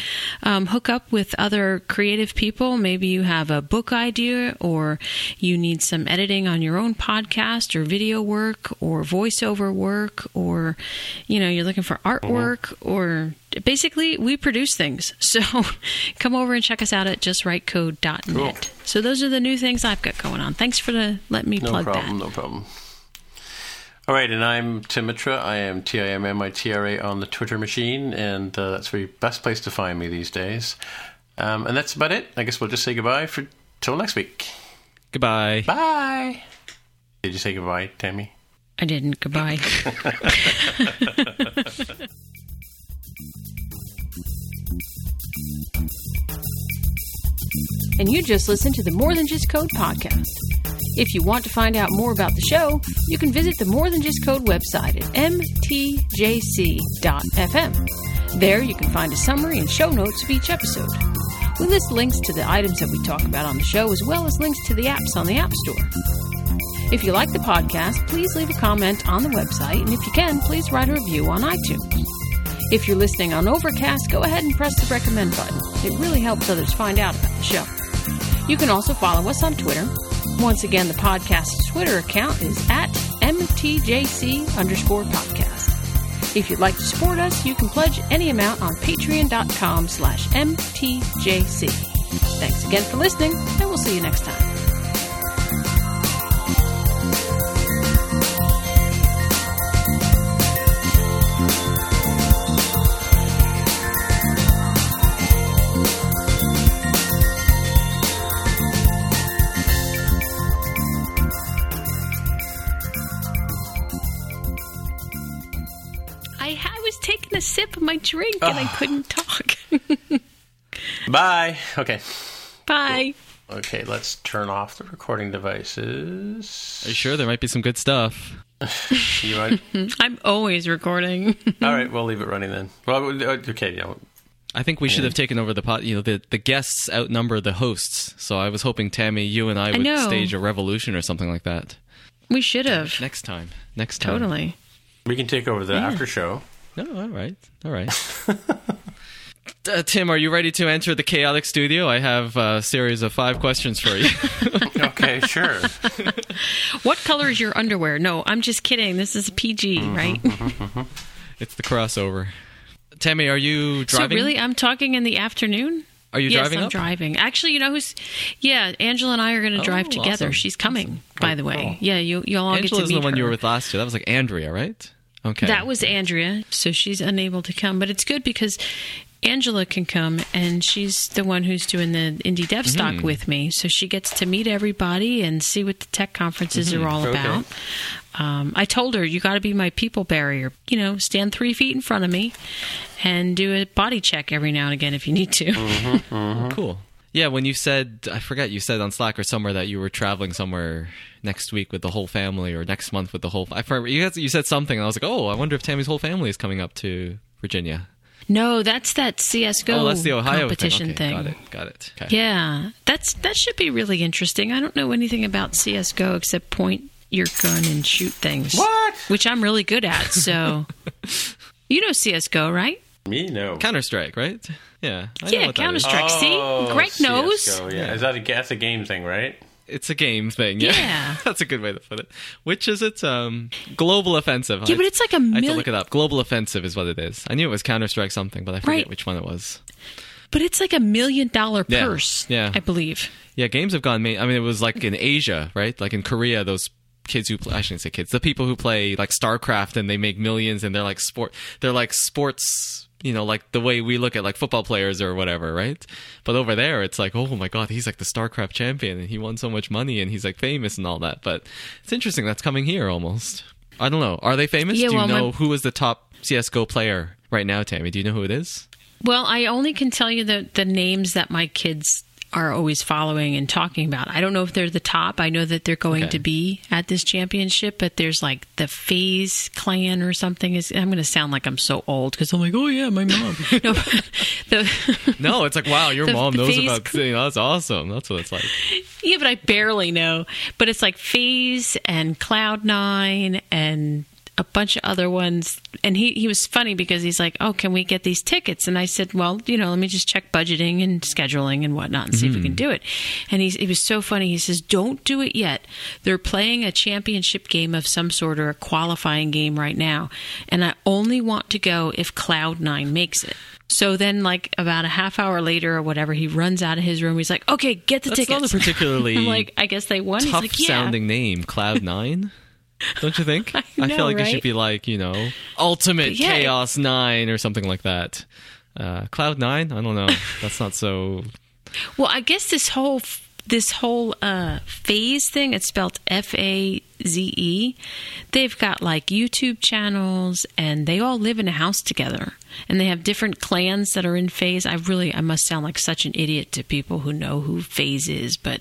um, hook up with other creative people, maybe you have a book idea or you need some editing on your own podcast or video work or voiceover work or you know you're looking for artwork or basically we produce things so come over and check us out at justrightcode.net Cool. so those are the new things i've got going on thanks for the let me No plug problem. that No problem. All right, and I'm Tim Mitra. I am T I M M I T R A on the Twitter machine, and uh, that's the best place to find me these days. Um, and that's about it. I guess we'll just say goodbye for till next week. Goodbye. Bye. Did you say goodbye, Tammy? i didn't goodbye and you just listened to the More Than Just Code podcast. If you want to find out more about the show, you can visit the More Than Just Code website at mtjc.fm. There you can find a summary and show notes of each episode. We list links to the items that we talk about on the show as well as links to the apps on the App Store. If you like the podcast, please leave a comment on the website, and if you can, please write a review on iTunes. If you're listening on Overcast, go ahead and press the recommend button. It really helps others find out about the show. You can also follow us on Twitter. Once again, the podcast's Twitter account is at MTJC underscore podcast. If you'd like to support us, you can pledge any amount on patreon.com slash MTJC. Thanks again for listening, and we'll see you next time. My drink and I couldn't talk. Bye. Okay. Bye. Okay, let's turn off the recording devices. Are you sure there might be some good stuff? You want- I'm always recording. All right, we'll leave it running then. Well, uh, okay, you know, I think we should have taken over the pot. You know, the the guests outnumber the hosts. So I was hoping Tammy, you and I would know. stage a revolution or something like that we should have. next time. Next time. Totally. we can take over the after show. No, all right, all right. Uh, Tim, are you ready to enter the chaotic studio? I have a series of five questions for you. Okay, sure. What color is your underwear? No, I'm just kidding. This is a PG, Mm-hmm. right? it's the crossover. Tammy, are you driving? So really, I'm talking in the afternoon. Are you yes, driving I'm up? driving. Actually, you know who's? Yeah, Angela and I are going to drive Oh, together. awesome. She's coming, by the way. Yeah, you you'll all get Angela's to meet the one her. you were with last year. That was like Andrea, right? Okay. That was Andrea, so she's unable to come. But it's good because Angela can come, and she's the one who's doing the Indie DevStock Mm-hmm. with me. So she gets to meet everybody and see what the tech conferences Mm-hmm. are all Okay. about. Um, I told her, you got to be my people barrier. You know, stand three feet in front of me and do a body check every now and again if you need to. Mm-hmm. cool. Yeah, when you said, I forget, you said on Slack or somewhere that you were traveling somewhere next week with the whole family or next month with the whole. I forget, you, guys, you said something, and I was like, oh, I wonder if Tammy's whole family is coming up to Virginia. No, that's that CS:GO oh, that's the Ohio competition thing. Okay, Got it. Got it. Okay. Yeah, that's that should be really interesting. I don't know anything about CS:GO except point your gun and shoot things. What? Which I'm really good at. So, you know CS:GO, right? Me, no. Counter Strike, right? Yeah. I yeah, Counter Strike. Oh, See, Greg knows. CS:GO, yeah. Is that a, that's a game thing, right? It's a game thing. Yeah. Yeah. That's a good way to put it. Which is it? Um, Global Offensive. Yeah, but it's like a I have to look it up. Global Offensive is what it is. I knew it was Counter Strike something, but I forget Right. which one it was. But it's like a million dollar purse. yeah. I believe. Yeah, games have gone. Ma- I mean, it was like in Asia, right? Like in Korea, those kids who play, I shouldn't say kids, the people who play like StarCraft and they make millions and they're like sport, they're like sports, you know, like the way we look at like football players or whatever, right? But over there, it's like, oh my god, he's like the StarCraft champion and he won so much money and he's like famous and all that. But it's interesting that's coming here almost. I don't know. Are they famous? Yeah, Do you well, my- know who is the top CS:GO player right now, Tammy? Do you know who it is? Well, I only can tell you the the names that my kids are always following and talking about. I don't know if they're the top. I know that they're going Okay. to be at this championship, but there's like the FaZe Clan or something. Is I'm going to sound like I'm so old because I'm like, oh yeah, my mom. no, the, No, it's like wow, your The mom knows about. That's awesome. That's what it's like. yeah, but I barely know. But it's like FaZe and Cloud Nine and a bunch of other ones. And he, he was funny because he's like, Oh, can we get these tickets? And I said, Well, you know, let me just check budgeting and scheduling and whatnot and see if we can hmm. do it. And he's, he was so funny. He says, Don't do it yet. They're playing a championship game of some sort or a qualifying game right now. And I only want to go if Cloud Nine makes it. So then, like about a half hour later or whatever, he runs out of his room. He's like, "Okay, get the That's not a particularly I'm like, I guess they won. He's tough like, yeah. sounding name, Cloud Nine. Don't you think? I feel know, like it should be like you know, Ultimate Yeah. Chaos Nine or something like that. Uh, Cloud Nine? I don't know. That's not so. Well, I guess this whole this whole uh, FaZe thing. It's spelled F A Z E. They've got like YouTube channels, and they all live in a house together, and they have different clans that are in FaZe. I really, I must sound like such an idiot to people who know who FaZe is, but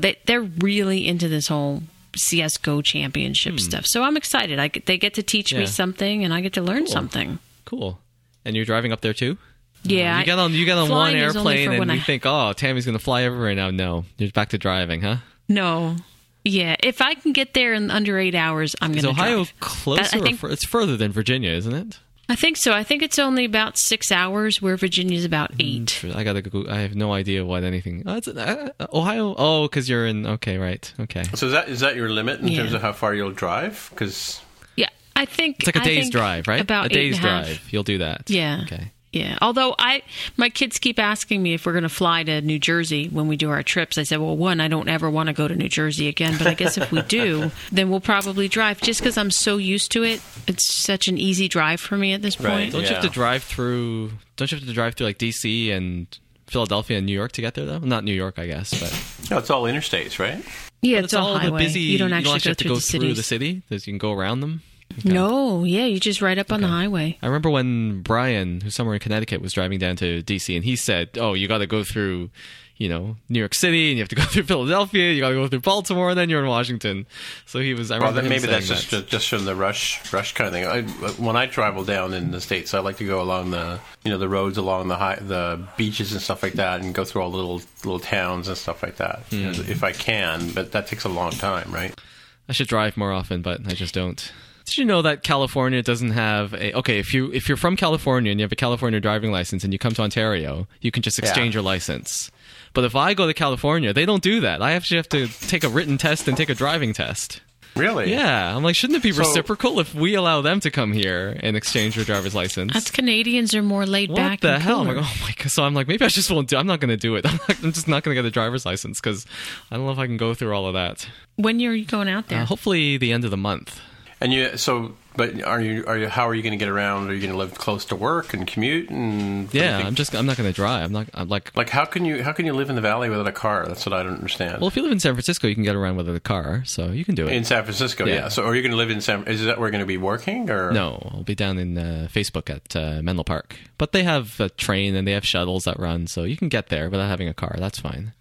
they they're really into this whole. CS:GO championship stuff, so I'm excited. I get, they get to teach Hmm. Yeah. me something, and I get to learn Cool. something. Cool. And you're driving up there too? Yeah, You got on you got on one flying is only airplane and you I- think, oh, Tammy's going to fly everywhere now. No, you're back to driving, huh? No. Yeah, if I can get there in under eight hours, I'm going to. Is to Ohio drive. closer? That- I think- it's further than Virginia, isn't it? I think so. I think it's only about six hours, where Virginia's about eight. I gotta go. I have no idea what anything. Oh, it's, uh, Ohio. Oh, because you're in. Okay, right. Okay. So is that is that your limit in Yeah. terms of how far you'll drive? Because Yeah, I think It's like a I day's drive, right? About a day's eight and a half. drive. You'll do that. Yeah. Okay. Yeah. Although I, my kids keep asking me if we're going to fly to New Jersey when we do our trips. I said, well, one, I don't ever want to go to New Jersey again, but I guess if we do, then we'll probably drive. Just because I'm so used to it, it's such an easy drive for me at this point. Right. Don't you have to drive through? Don't you have to drive through like D.C. and Philadelphia and New York to get there though? Not New York, I guess, but no, it's all interstates, right? Yeah, But it's, all, highway. the busy. you don't actually actually go have to through go the through the city. There's, you can go around them. No, yeah, you just ride up on the highway. I remember when Brian, who's somewhere in Connecticut, was driving down to DC, and he said, "Oh, you got to go through." You know, New York City, and you have to go through Philadelphia. You got to go through Baltimore, and then you're in Washington. So he was. I Well, then maybe that's saying just that. just from the rush rush kind of thing. I, when I travel down in the states, I like to go along the you know the roads along the high, the beaches and stuff like that, and go through all the little little towns and stuff like that Hmm. if I can. But that takes a long time, right? I should drive more often, but I just don't. Did you know that California doesn't have a okay? If you if you're from California and you have a California driving license and you come to Ontario, you can just exchange Yeah. your license. But if I go to California, they don't do that. I actually have to take a written test and take a driving test. Really? Yeah, I'm like, shouldn't it be So- reciprocal if we allow them to come here and exchange their driver's license? Us Canadians are more laid what back. What the hell? I'm like, oh my god! So I'm like, maybe I just won't do. I'm not going to do it. I'm, not, I'm just not going to get a driver's license because I don't know if I can go through all of that. when you're going out there? Uh, hopefully, the end of the month. And you so, but are you are you how are you going to get around? Are you going to live close to work and commute and what do you Yeah? I'm just. I'm not going to drive. I'm not. I'm like. like how can you how can you live in the valley without a car? That's what I don't understand. Well, if you live in San Francisco, you can get around with a car, so you can do it. in San Francisco, Yeah. yeah. So are you going to live in San? Is that where you're going to be working or no, I'll be down in uh, Facebook at uh, Menlo Park, but they have a train and they have shuttles that run, so you can get there without having a car. That's fine.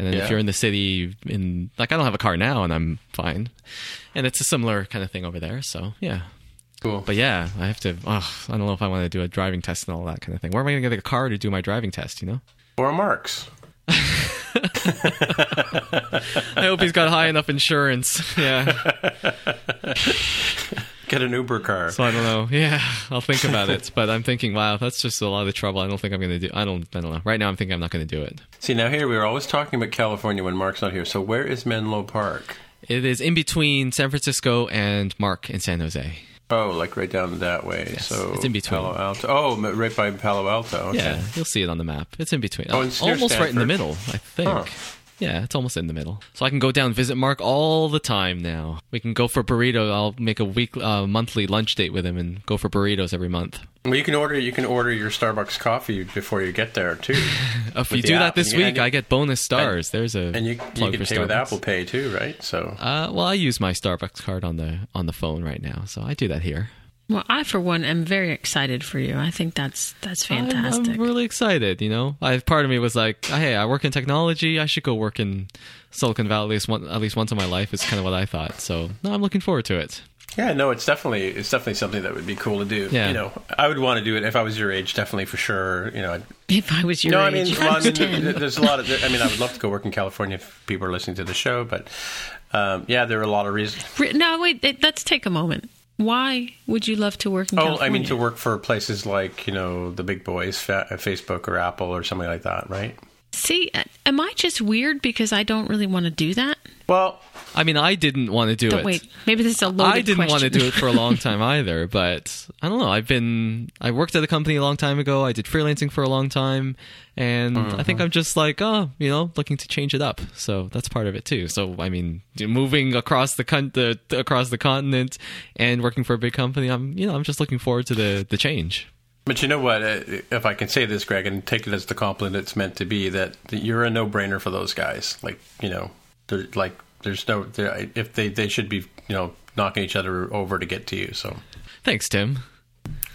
And then Yeah. if you're in the city, in like I don't have a car now, and I'm fine. And it's a similar kind of thing over there, so yeah. Cool. But yeah, I have to. Oh, I don't know if I want to do a driving test and all that kind of thing. Where am I going to get a car to do my driving test? You know. or Marks. I hope he's got high enough insurance. Yeah. Get an Uber car. So I don't know. Yeah, I'll think about it. But I'm thinking, wow, that's just a lot of trouble. I don't think I'm going to do. I don't. I don't know. Right now, I'm thinking I'm not going to do it. See, now here we were always talking about California when Mark's not here. So where is Menlo Park? It is in between San Francisco and Mark in San Jose. Oh, like right down that way. so it's in between. Palo Alto. Oh, right by Palo Alto. Okay. Yeah, you'll see it on the map. It's in between. Oh, almost right in the middle, I think. Huh. Yeah, it's almost in the middle. So I can go down visit Mark all the time now. We can go for burrito. I'll make a week, uh, monthly lunch date with him and go for burritos every month. Well, you can order you can order your Starbucks coffee before you get there too, If you do app. that this And week, and you- I get bonus stars. There's a and you you can pay with Apple Pay too, right? So Uh, well, I use my Starbucks card on the on the phone right now, so I do that here. Well, I for one am very excited for you. I think that's that's I'm- fantastic. I'm, really excited. You know, I part of me was like, "Hey, I work in technology. I should go work in Silicon Valley at least, one, at least once in my life." Is kind of what I thought. So, no, I'm looking forward to it. yeah, no, it's definitely it's definitely something that would be cool to do. Yeah. You know, I would want to do it if I was your age, definitely for sure. You know, I'd, if I was your no, age, I mean, I well, I mean, there's a lot of. I mean, I would love to go work in California if people are listening to the show, but um, yeah, there are a lot of reasons. No, wait. Let's take a moment. Why would you love to work in Oh, California? I mean, to work for places like you know the big boys, Facebook or Apple or something like that, right? See, uh, am I just weird because I don't really want to do that? Well, I mean, I didn't want to do Don't it. wait. Maybe this is a loaded I didn't want to do it for a long time either, but I don't know. I've been I worked at a company a long time ago. I did freelancing for a long time, and I Uh-huh. think I'm just like, oh, you know, looking to change it up. So that's part of it too. So I mean, moving across the con- the across the continent and working for a big company, I'm you know, I'm just looking forward to the the change. But you know what? Uh, If I can say this, Greg, and take it as the compliment it's meant to be, that, that you're a no-brainer for those guys. Like you know, they're like there's no there- if they they should be you know knocking each other over to get to you. So Thanks, Tim.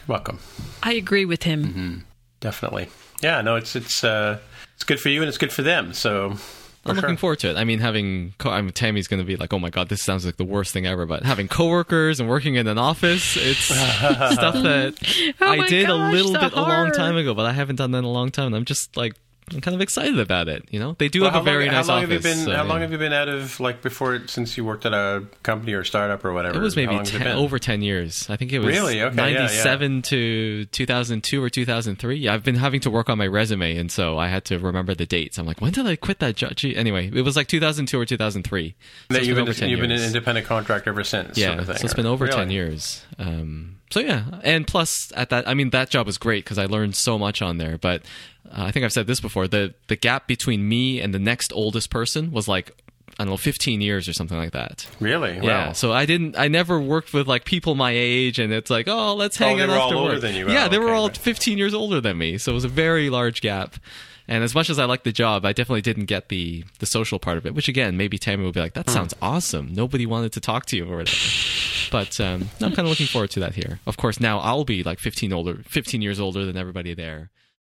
welcome, I agree with him. Mm-hmm. definitely. Yeah, no, it's it's uh, it's good for you and it's good for them. So for I'm sure. looking forward to it. I mean, having co- I mean, Tammy's going to be like, "Oh my god, this sounds like the worst thing ever." But having coworkers and working in an office, it's stuff that Oh I did gosh, a little the bit a long time ago, but I haven't done that in a long time. And I'm just like, I'm kind of excited about it. You know, they do Well, have a very long, nice how long office. Have you been, so, how long have you been out of like before since you worked at a company or startup or whatever? It was maybe long has it 10, over 10 years. I think it was Really? Okay, yeah, yeah. 97 to 2002 or 2003. Yeah, I've been having to work on my resume, and so I had to remember the dates. I'm like, when did I quit that job? Anyway, it was like 2002 or 2003. So you've been, over 10 you've been an independent contractor ever since. Yeah, sort of thing, so it's been over Really? 10 years. Um, so yeah, and plus at that, I mean, that job was great because I learned so much on there. But I think I've said this before: the the gap between me and the next oldest person was like I don't know, 15 years or something like that. Really? Yeah, Wow. so I didn't. I never worked with like people my age, and it's like, oh, let's Oh, hang they out were all after older work. than you. Yeah, Oh, they were okay, all right. 15 years older than me, so it was a very large gap. And as much as I liked the job, I definitely didn't get the the social part of it. Which again, maybe Tammy would be like, Hmm. "That sounds awesome." Nobody wanted to talk to you or whatever. But um, I'm kind of looking forward to that here. Of course, now I'll be like 15 older, 15 years older than everybody there.